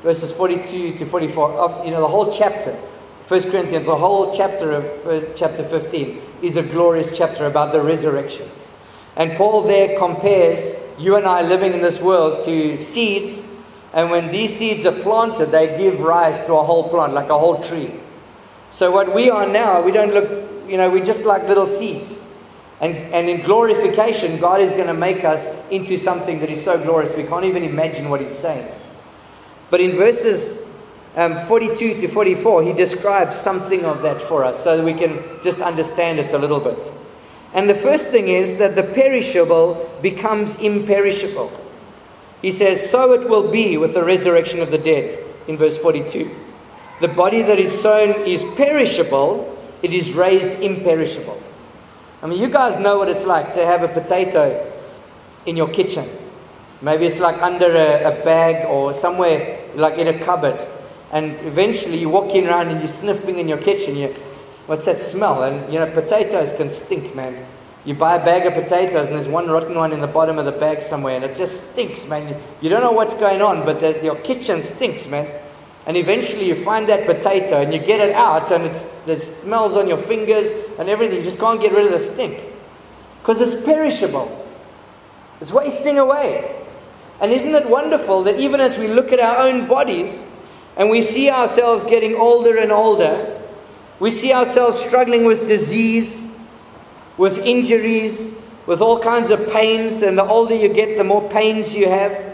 verses 42 to 44, you know, the whole chapter, 1 Corinthians, the whole chapter of uh, chapter 15 is a glorious chapter about the resurrection. And Paul there compares you and I living in this world to seeds, and when these seeds are planted, they give rise to a whole plant, like a whole tree. So what we are now, we don't look you know, we're just like little seeds. And, and in glorification, God is going to make us into something that is so glorious we can't even imagine what He's saying. But in verses um, 42 to 44, He describes something of that for us so that we can just understand it a little bit. And the first thing is that the perishable becomes imperishable. He says, So it will be with the resurrection of the dead, in verse 42. The body that is sown is perishable, it is raised imperishable. I mean, you guys know what it's like to have a potato in your kitchen. Maybe it's like under a, a bag or somewhere, like in a cupboard. And eventually you're walking around and you're sniffing in your kitchen. You, what's that smell? And you know, potatoes can stink, man. You buy a bag of potatoes and there's one rotten one in the bottom of the bag somewhere and it just stinks, man. You, don't know what's going on, but the, your kitchen stinks, man. And eventually you find that potato and you get it out and it smells on your fingers and everything. You just can't get rid of the stink. Because it's perishable. It's wasting away. And isn't it wonderful that even as we look at our own bodies and we see ourselves getting older and older, we see ourselves struggling with disease, with injuries, with all kinds of pains, and the older you get, the more pains you have,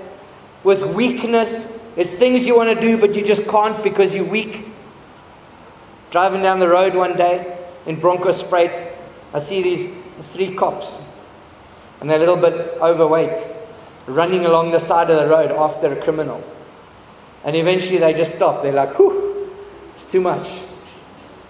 with weakness, there's things you want to do, but you just can't because you're weak. Driving down the road one day in Bronkhorstspruit, I see these three cops, and they're a little bit overweight, running along the side of the road after a criminal. And eventually they just stop. They're like, whew, it's too much.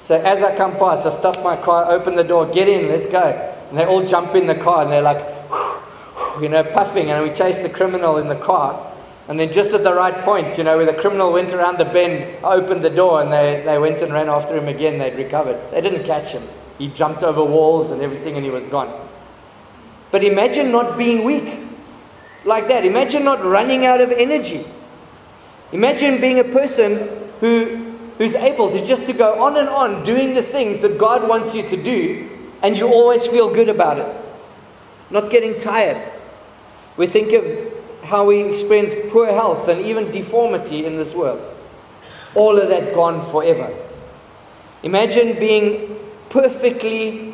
So as I come past, I stop my car, open the door, get in, let's go. And they all jump in the car and they're like, whew, you know, puffing. And we chase the criminal in the car. And then just at the right point, you know, where the criminal went around the bend, opened the door, and they, they went and ran after him again. They'd recovered. They didn't catch him. He jumped over walls and everything, and he was gone. But imagine not being weak like that. Imagine not running out of energy. Imagine being a person who, who's able to just to go on and on doing the things that God wants you to do, and you always feel good about it. Not getting tired. We think of how we experience poor health and even deformity in this world. All of that gone forever. Imagine being perfectly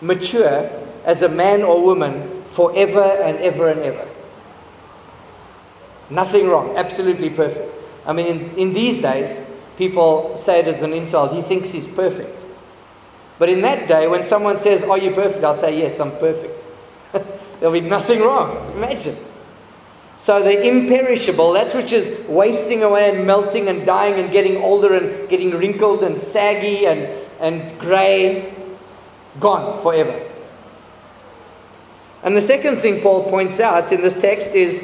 mature as a man or woman forever and ever and ever. Nothing wrong, absolutely perfect. I mean, in, in these days, people say it as an insult. He thinks he's perfect. But in that day, when someone says, Are you perfect? I'll say, Yes, I'm perfect. [laughs] There'll be nothing wrong. Imagine. So the imperishable, that which is wasting away and melting and dying and getting older and getting wrinkled and saggy and, and grey, gone forever. And the second thing Paul points out in this text is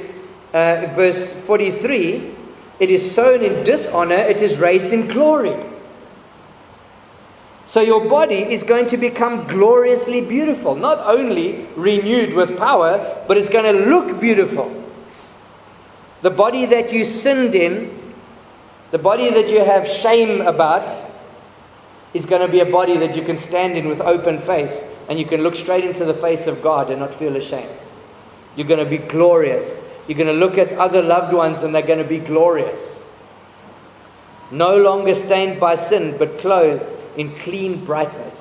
uh, verse 43 it is sown in dishonor, it is raised in glory. So your body is going to become gloriously beautiful, not only renewed with power, but it's going to look beautiful. The body that you sinned in, the body that you have shame about, is going to be a body that you can stand in with open face and you can look straight into the face of God and not feel ashamed. You're going to be glorious. You're going to look at other loved ones and they're going to be glorious. No longer stained by sin, but clothed in clean brightness.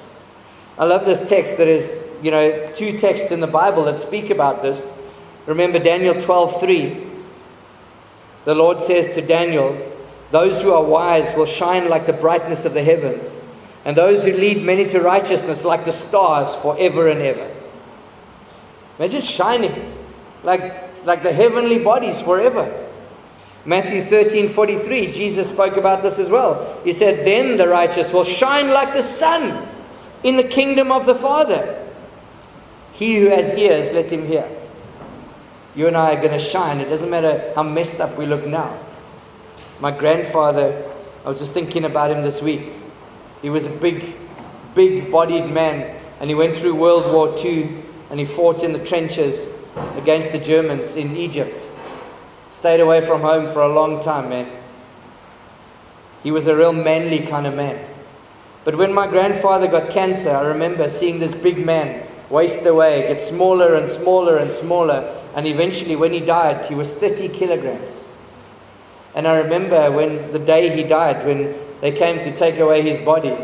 I love this text that is, you know, two texts in the Bible that speak about this. Remember Daniel 12:3 the Lord says to Daniel, Those who are wise will shine like the brightness of the heavens, and those who lead many to righteousness like the stars forever and ever. Imagine shining like, like the heavenly bodies forever. Matthew 13 43, Jesus spoke about this as well. He said, Then the righteous will shine like the sun in the kingdom of the Father. He who has ears, let him hear. You and I are going to shine. It doesn't matter how messed up we look now. My grandfather, I was just thinking about him this week. He was a big, big bodied man, and he went through World War II and he fought in the trenches against the Germans in Egypt. Stayed away from home for a long time, man. He was a real manly kind of man. But when my grandfather got cancer, I remember seeing this big man waste away, get smaller and smaller and smaller. And eventually, when he died, he was 30 kilograms. And I remember when the day he died, when they came to take away his body,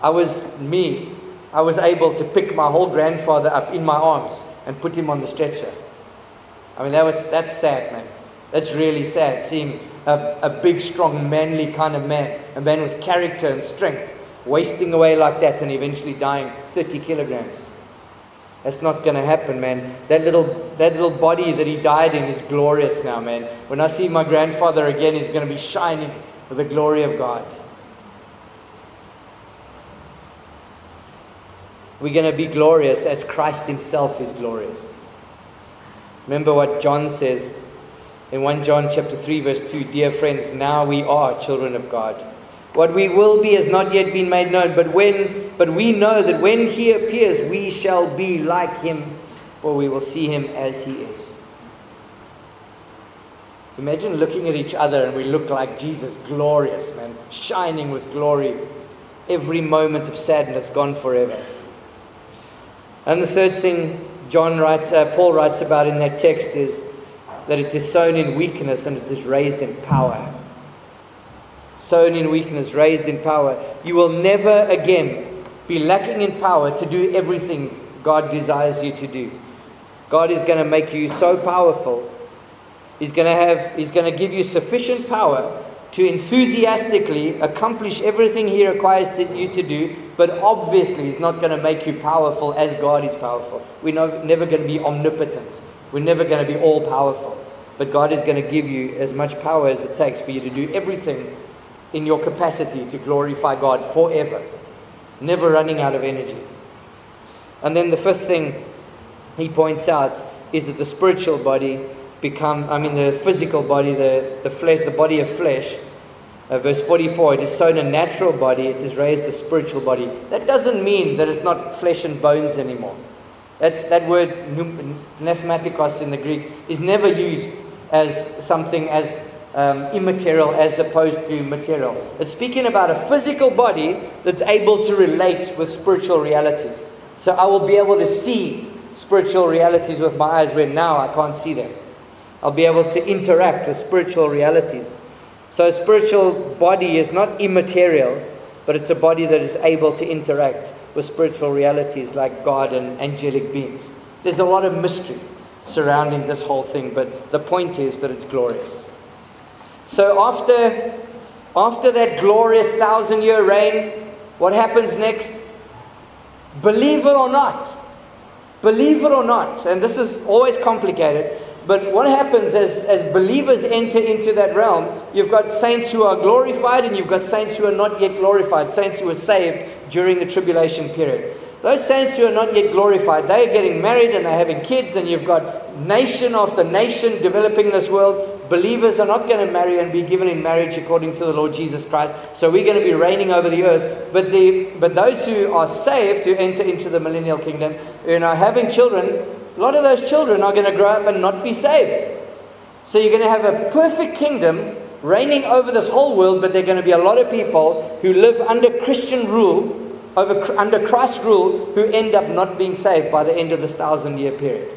I was me. I was able to pick my whole grandfather up in my arms and put him on the stretcher. I mean, that was that's sad, man. That's really sad seeing a, a big, strong, manly kind of man, a man with character and strength, wasting away like that and eventually dying 30 kilograms. That's not going to happen, man. That little, that little body that he died in is glorious now, man. When I see my grandfather again, he's going to be shining with the glory of God. We're going to be glorious as Christ himself is glorious. Remember what John says in 1 John chapter 3 verse 2, dear friends, now we are children of God. What we will be has not yet been made known, but when but we know that when he appears we shall be like him, for we will see him as he is. Imagine looking at each other and we look like Jesus, glorious, man, shining with glory. Every moment of sadness gone forever. And the third thing John writes, uh, Paul writes about in that text is that it is sown in weakness and it is raised in power. Sown in weakness, raised in power. You will never again be lacking in power to do everything God desires you to do. God is going to make you so powerful. He's going to have he's going to give you sufficient power to enthusiastically accomplish everything he requires to, you to do, but obviously he's not going to make you powerful as God is powerful. We're not, never going to be omnipotent. We're never going to be all powerful. But God is going to give you as much power as it takes for you to do everything in your capacity to glorify God forever, never running out of energy. And then the fifth thing he points out is that the spiritual body become, I mean, the physical body, the, the flesh, the body of flesh. Uh, verse 44, it is sown a natural body, it is raised a spiritual body. That doesn't mean that it's not flesh and bones anymore. That's, that word, pneumatikos in the Greek, is never used as something as um, immaterial as opposed to material. It's speaking about a physical body that's able to relate with spiritual realities. So I will be able to see spiritual realities with my eyes where now I can't see them. I'll be able to interact with spiritual realities. So a spiritual body is not immaterial, but it's a body that is able to interact with spiritual realities like God and angelic beings. There's a lot of mystery surrounding this whole thing, but the point is that it's glorious. So after, after that glorious thousand year reign, what happens next? Believe it or not, believe it or not, and this is always complicated, but what happens as, as believers enter into that realm, you've got saints who are glorified and you've got saints who are not yet glorified, saints who are saved during the tribulation period. Those saints who are not yet glorified, they are getting married and they're having kids, and you've got nation after nation developing this world. Believers are not going to marry and be given in marriage according to the Lord Jesus Christ. So we're going to be reigning over the earth. But the but those who are saved, who enter into the millennial kingdom, you know, having children, a lot of those children are going to grow up and not be saved. So you're going to have a perfect kingdom reigning over this whole world, but there are going to be a lot of people who live under Christian rule over, under Christ's rule who end up not being saved by the end of this thousand year period.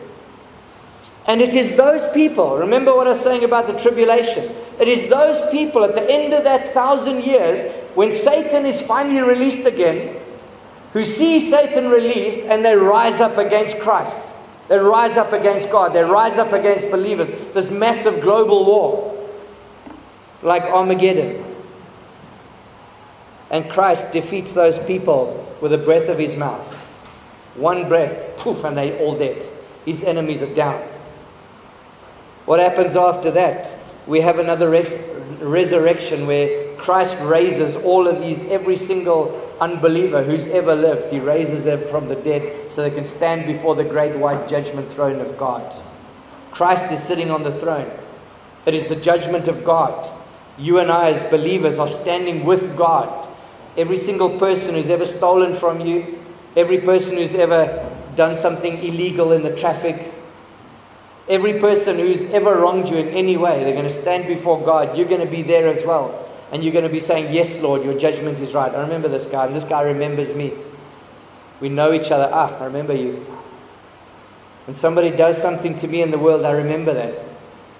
And it is those people, remember what I was saying about the tribulation. It is those people at the end of that thousand years, when Satan is finally released again, who see Satan released and they rise up against Christ. They rise up against God. They rise up against believers. This massive global war, like Armageddon. And Christ defeats those people with the breath of his mouth. One breath, poof, and they're all dead. His enemies are down. What happens after that? We have another res- resurrection where Christ raises all of these, every single unbeliever who's ever lived, he raises them from the dead so they can stand before the great white judgment throne of God. Christ is sitting on the throne. It is the judgment of God. You and I, as believers, are standing with God Every single person who's ever stolen from you, every person who's ever done something illegal in the traffic, every person who's ever wronged you in any way, they're going to stand before God. You're going to be there as well. And you're going to be saying, Yes, Lord, your judgment is right. I remember this guy, and this guy remembers me. We know each other. Ah, I remember you. When somebody does something to me in the world, I remember that.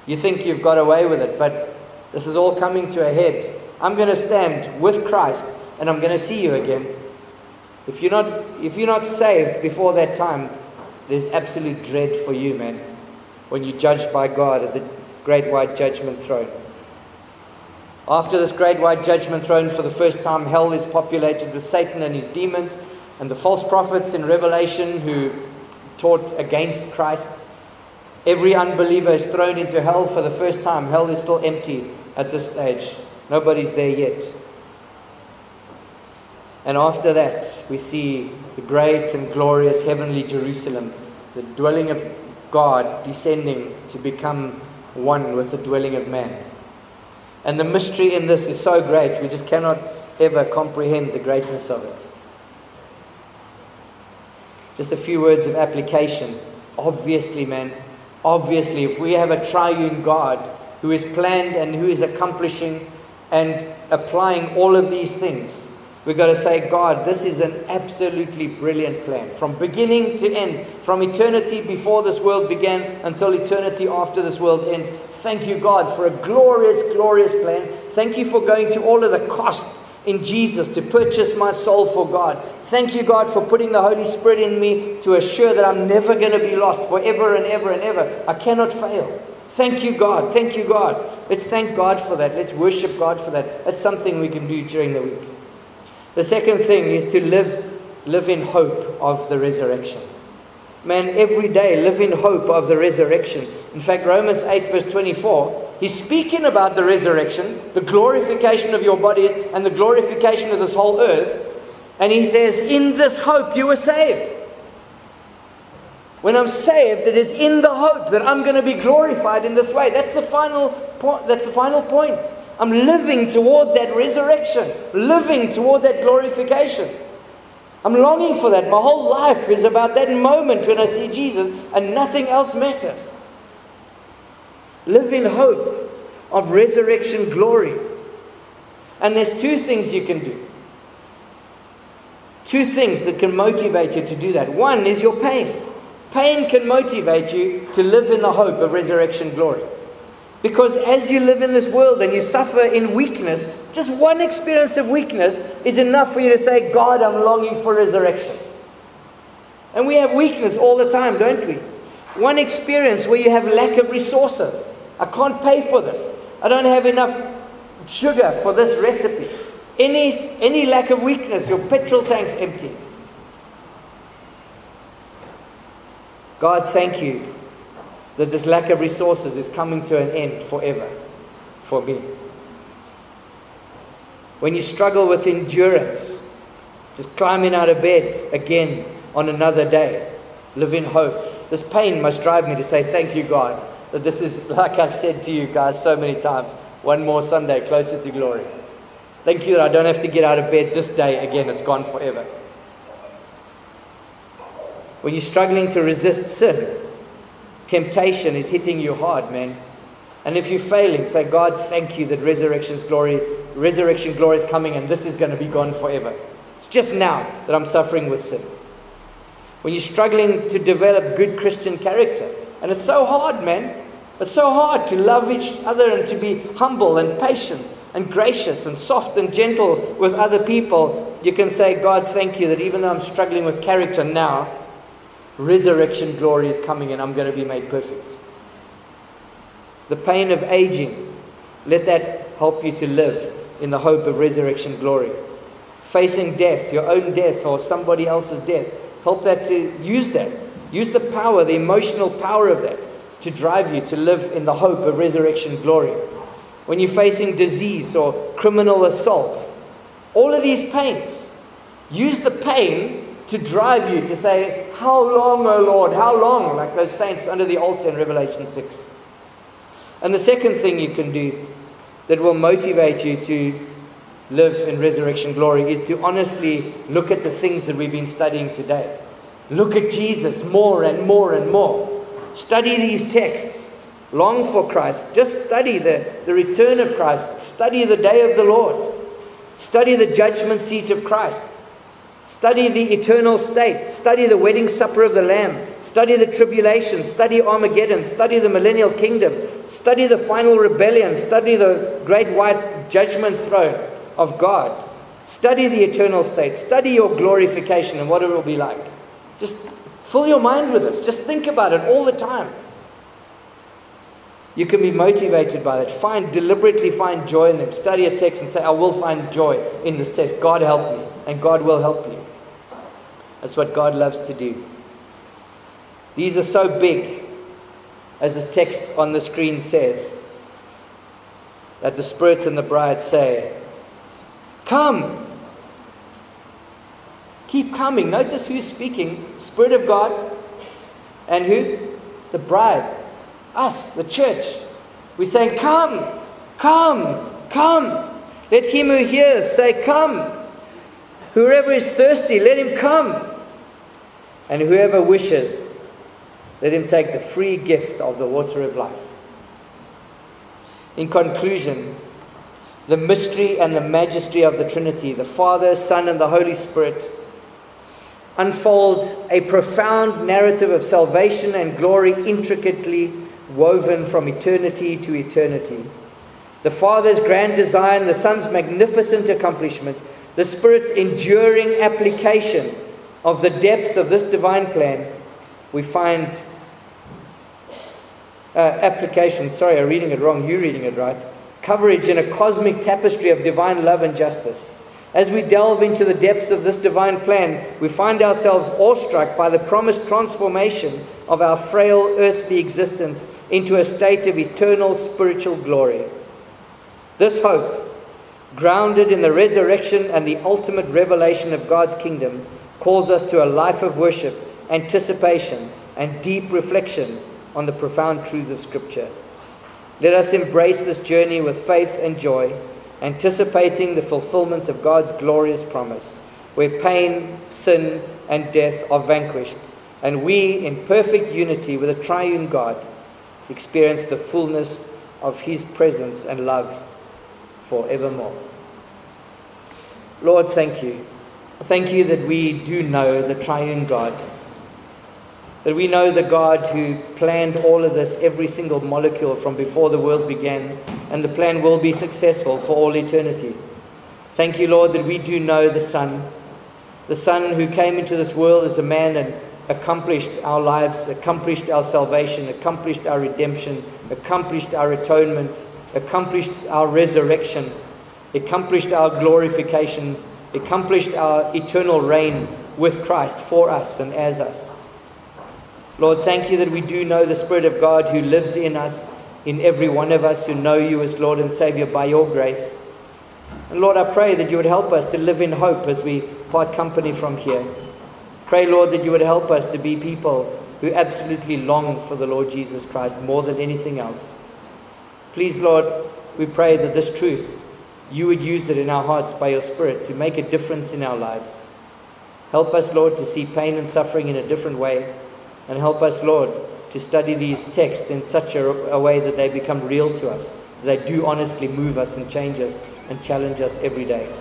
You think you've got away with it, but this is all coming to a head. I'm going to stand with Christ and I'm going to see you again. If you're not, if you're not saved before that time, there's absolute dread for you, man, when you're judged by God at the great white judgment throne. After this great white judgment throne, for the first time, hell is populated with Satan and his demons and the false prophets in Revelation who taught against Christ. Every unbeliever is thrown into hell for the first time. Hell is still empty at this stage. Nobody's there yet. And after that, we see the great and glorious heavenly Jerusalem, the dwelling of God descending to become one with the dwelling of man. And the mystery in this is so great, we just cannot ever comprehend the greatness of it. Just a few words of application. Obviously, man, obviously, if we have a triune God who is planned and who is accomplishing and applying all of these things, we've got to say, God, this is an absolutely brilliant plan. From beginning to end, from eternity before this world began until eternity after this world ends. Thank you, God, for a glorious, glorious plan. Thank you for going to all of the cost in Jesus to purchase my soul for God. Thank you, God, for putting the Holy Spirit in me to assure that I'm never going to be lost forever and ever and ever. I cannot fail. Thank you, God. Thank you, God. Let's thank God for that. Let's worship God for that. That's something we can do during the week. The second thing is to live, live in hope of the resurrection. Man, every day live in hope of the resurrection. In fact, Romans 8, verse 24 He's speaking about the resurrection, the glorification of your bodies, and the glorification of this whole earth. And he says, In this hope you were saved. When I'm saved, it is in the hope that I'm going to be glorified in this way. That's the final point. That's the final point. I'm living toward that resurrection, living toward that glorification. I'm longing for that. My whole life is about that moment when I see Jesus, and nothing else matters. Live in hope of resurrection glory. And there's two things you can do. Two things that can motivate you to do that. One is your pain. Pain can motivate you to live in the hope of resurrection glory. Because as you live in this world and you suffer in weakness, just one experience of weakness is enough for you to say, God, I'm longing for resurrection. And we have weakness all the time, don't we? One experience where you have lack of resources. I can't pay for this. I don't have enough sugar for this recipe. Any, any lack of weakness, your petrol tank's empty. God, thank you that this lack of resources is coming to an end forever for me. When you struggle with endurance, just climbing out of bed again on another day, live in hope. This pain must drive me to say, Thank you, God, that this is, [laughs] like I've said to you guys so many times, one more Sunday closer to glory. Thank you that I don't have to get out of bed this day again, it's gone forever. When you're struggling to resist sin, temptation is hitting you hard, man. And if you're failing, say, God, thank you that resurrection's glory, resurrection glory is coming and this is going to be gone forever. It's just now that I'm suffering with sin. When you're struggling to develop good Christian character, and it's so hard, man. It's so hard to love each other and to be humble and patient and gracious and soft and gentle with other people. You can say, God, thank you that even though I'm struggling with character now, resurrection glory is coming and I'm going to be made perfect. The pain of aging, let that help you to live in the hope of resurrection glory. Facing death, your own death or somebody else's death, help that to use that. Use the power, the emotional power of that to drive you to live in the hope of resurrection glory. When you're facing disease or criminal assault, all of these pains, use the pain to drive you to say, How long, O Lord? How long? Like those saints under the altar in Revelation 6. And the second thing you can do that will motivate you to live in resurrection glory is to honestly look at the things that we've been studying today. Look at Jesus more and more and more. Study these texts. Long for Christ. Just study the, the return of Christ. Study the day of the Lord. Study the judgment seat of Christ. Study the eternal state. Study the wedding supper of the Lamb. Study the tribulation. Study Armageddon. Study the millennial kingdom. Study the final rebellion. Study the great white judgment throne of God. Study the eternal state. Study your glorification and what it will be like. Just fill your mind with this. Just think about it all the time. You can be motivated by that. Find deliberately find joy in them. Study a text and say, I will find joy in this text. God help me. And God will help you. That's what God loves to do. These are so big, as this text on the screen says, that the Spirit and the bride say, Come! Keep coming. Notice who's speaking Spirit of God and who? The bride. Us, the church. We're saying, Come, come, come. Let him who hears say, Come. Whoever is thirsty, let him come. And whoever wishes, let him take the free gift of the water of life. In conclusion, the mystery and the majesty of the Trinity, the Father, Son, and the Holy Spirit, unfold a profound narrative of salvation and glory intricately woven from eternity to eternity. The Father's grand design, the Son's magnificent accomplishment, the Spirit's enduring application of the depths of this divine plan, we find uh, application, sorry, I'm reading it wrong, you're reading it right, coverage in a cosmic tapestry of divine love and justice. As we delve into the depths of this divine plan, we find ourselves awestruck by the promised transformation of our frail earthly existence into a state of eternal spiritual glory. This hope, grounded in the resurrection and the ultimate revelation of God's kingdom, calls us to a life of worship, anticipation, and deep reflection on the profound truths of Scripture. Let us embrace this journey with faith and joy, anticipating the fulfillment of God's glorious promise, where pain, sin, and death are vanquished, and we, in perfect unity with a triune God, experience the fullness of His presence and love forevermore. Lord, thank you. Thank you that we do know the triune God. That we know the God who planned all of this, every single molecule from before the world began, and the plan will be successful for all eternity. Thank you, Lord, that we do know the Son, the Son who came into this world as a man and accomplished our lives, accomplished our salvation, accomplished our redemption, accomplished our atonement, accomplished our resurrection, accomplished our glorification, accomplished our eternal reign with Christ for us and as us. Lord, thank you that we do know the Spirit of God who lives in us, in every one of us who know you as Lord and Savior by your grace. And Lord, I pray that you would help us to live in hope as we part company from here. Pray, Lord, that you would help us to be people who absolutely long for the Lord Jesus Christ more than anything else. Please, Lord, we pray that this truth, you would use it in our hearts by your Spirit to make a difference in our lives. Help us, Lord, to see pain and suffering in a different way. And help us, Lord, to study these texts in such a, a way that they become real to us. They do honestly move us and change us and challenge us every day.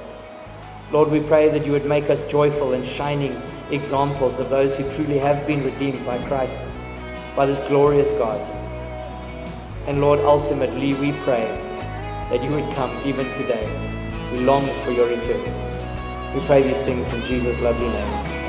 Lord, we pray that you would make us joyful and shining examples of those who truly have been redeemed by Christ, by this glorious God. And Lord, ultimately, we pray that you would come even today. We long for your return. We pray these things in Jesus' lovely name.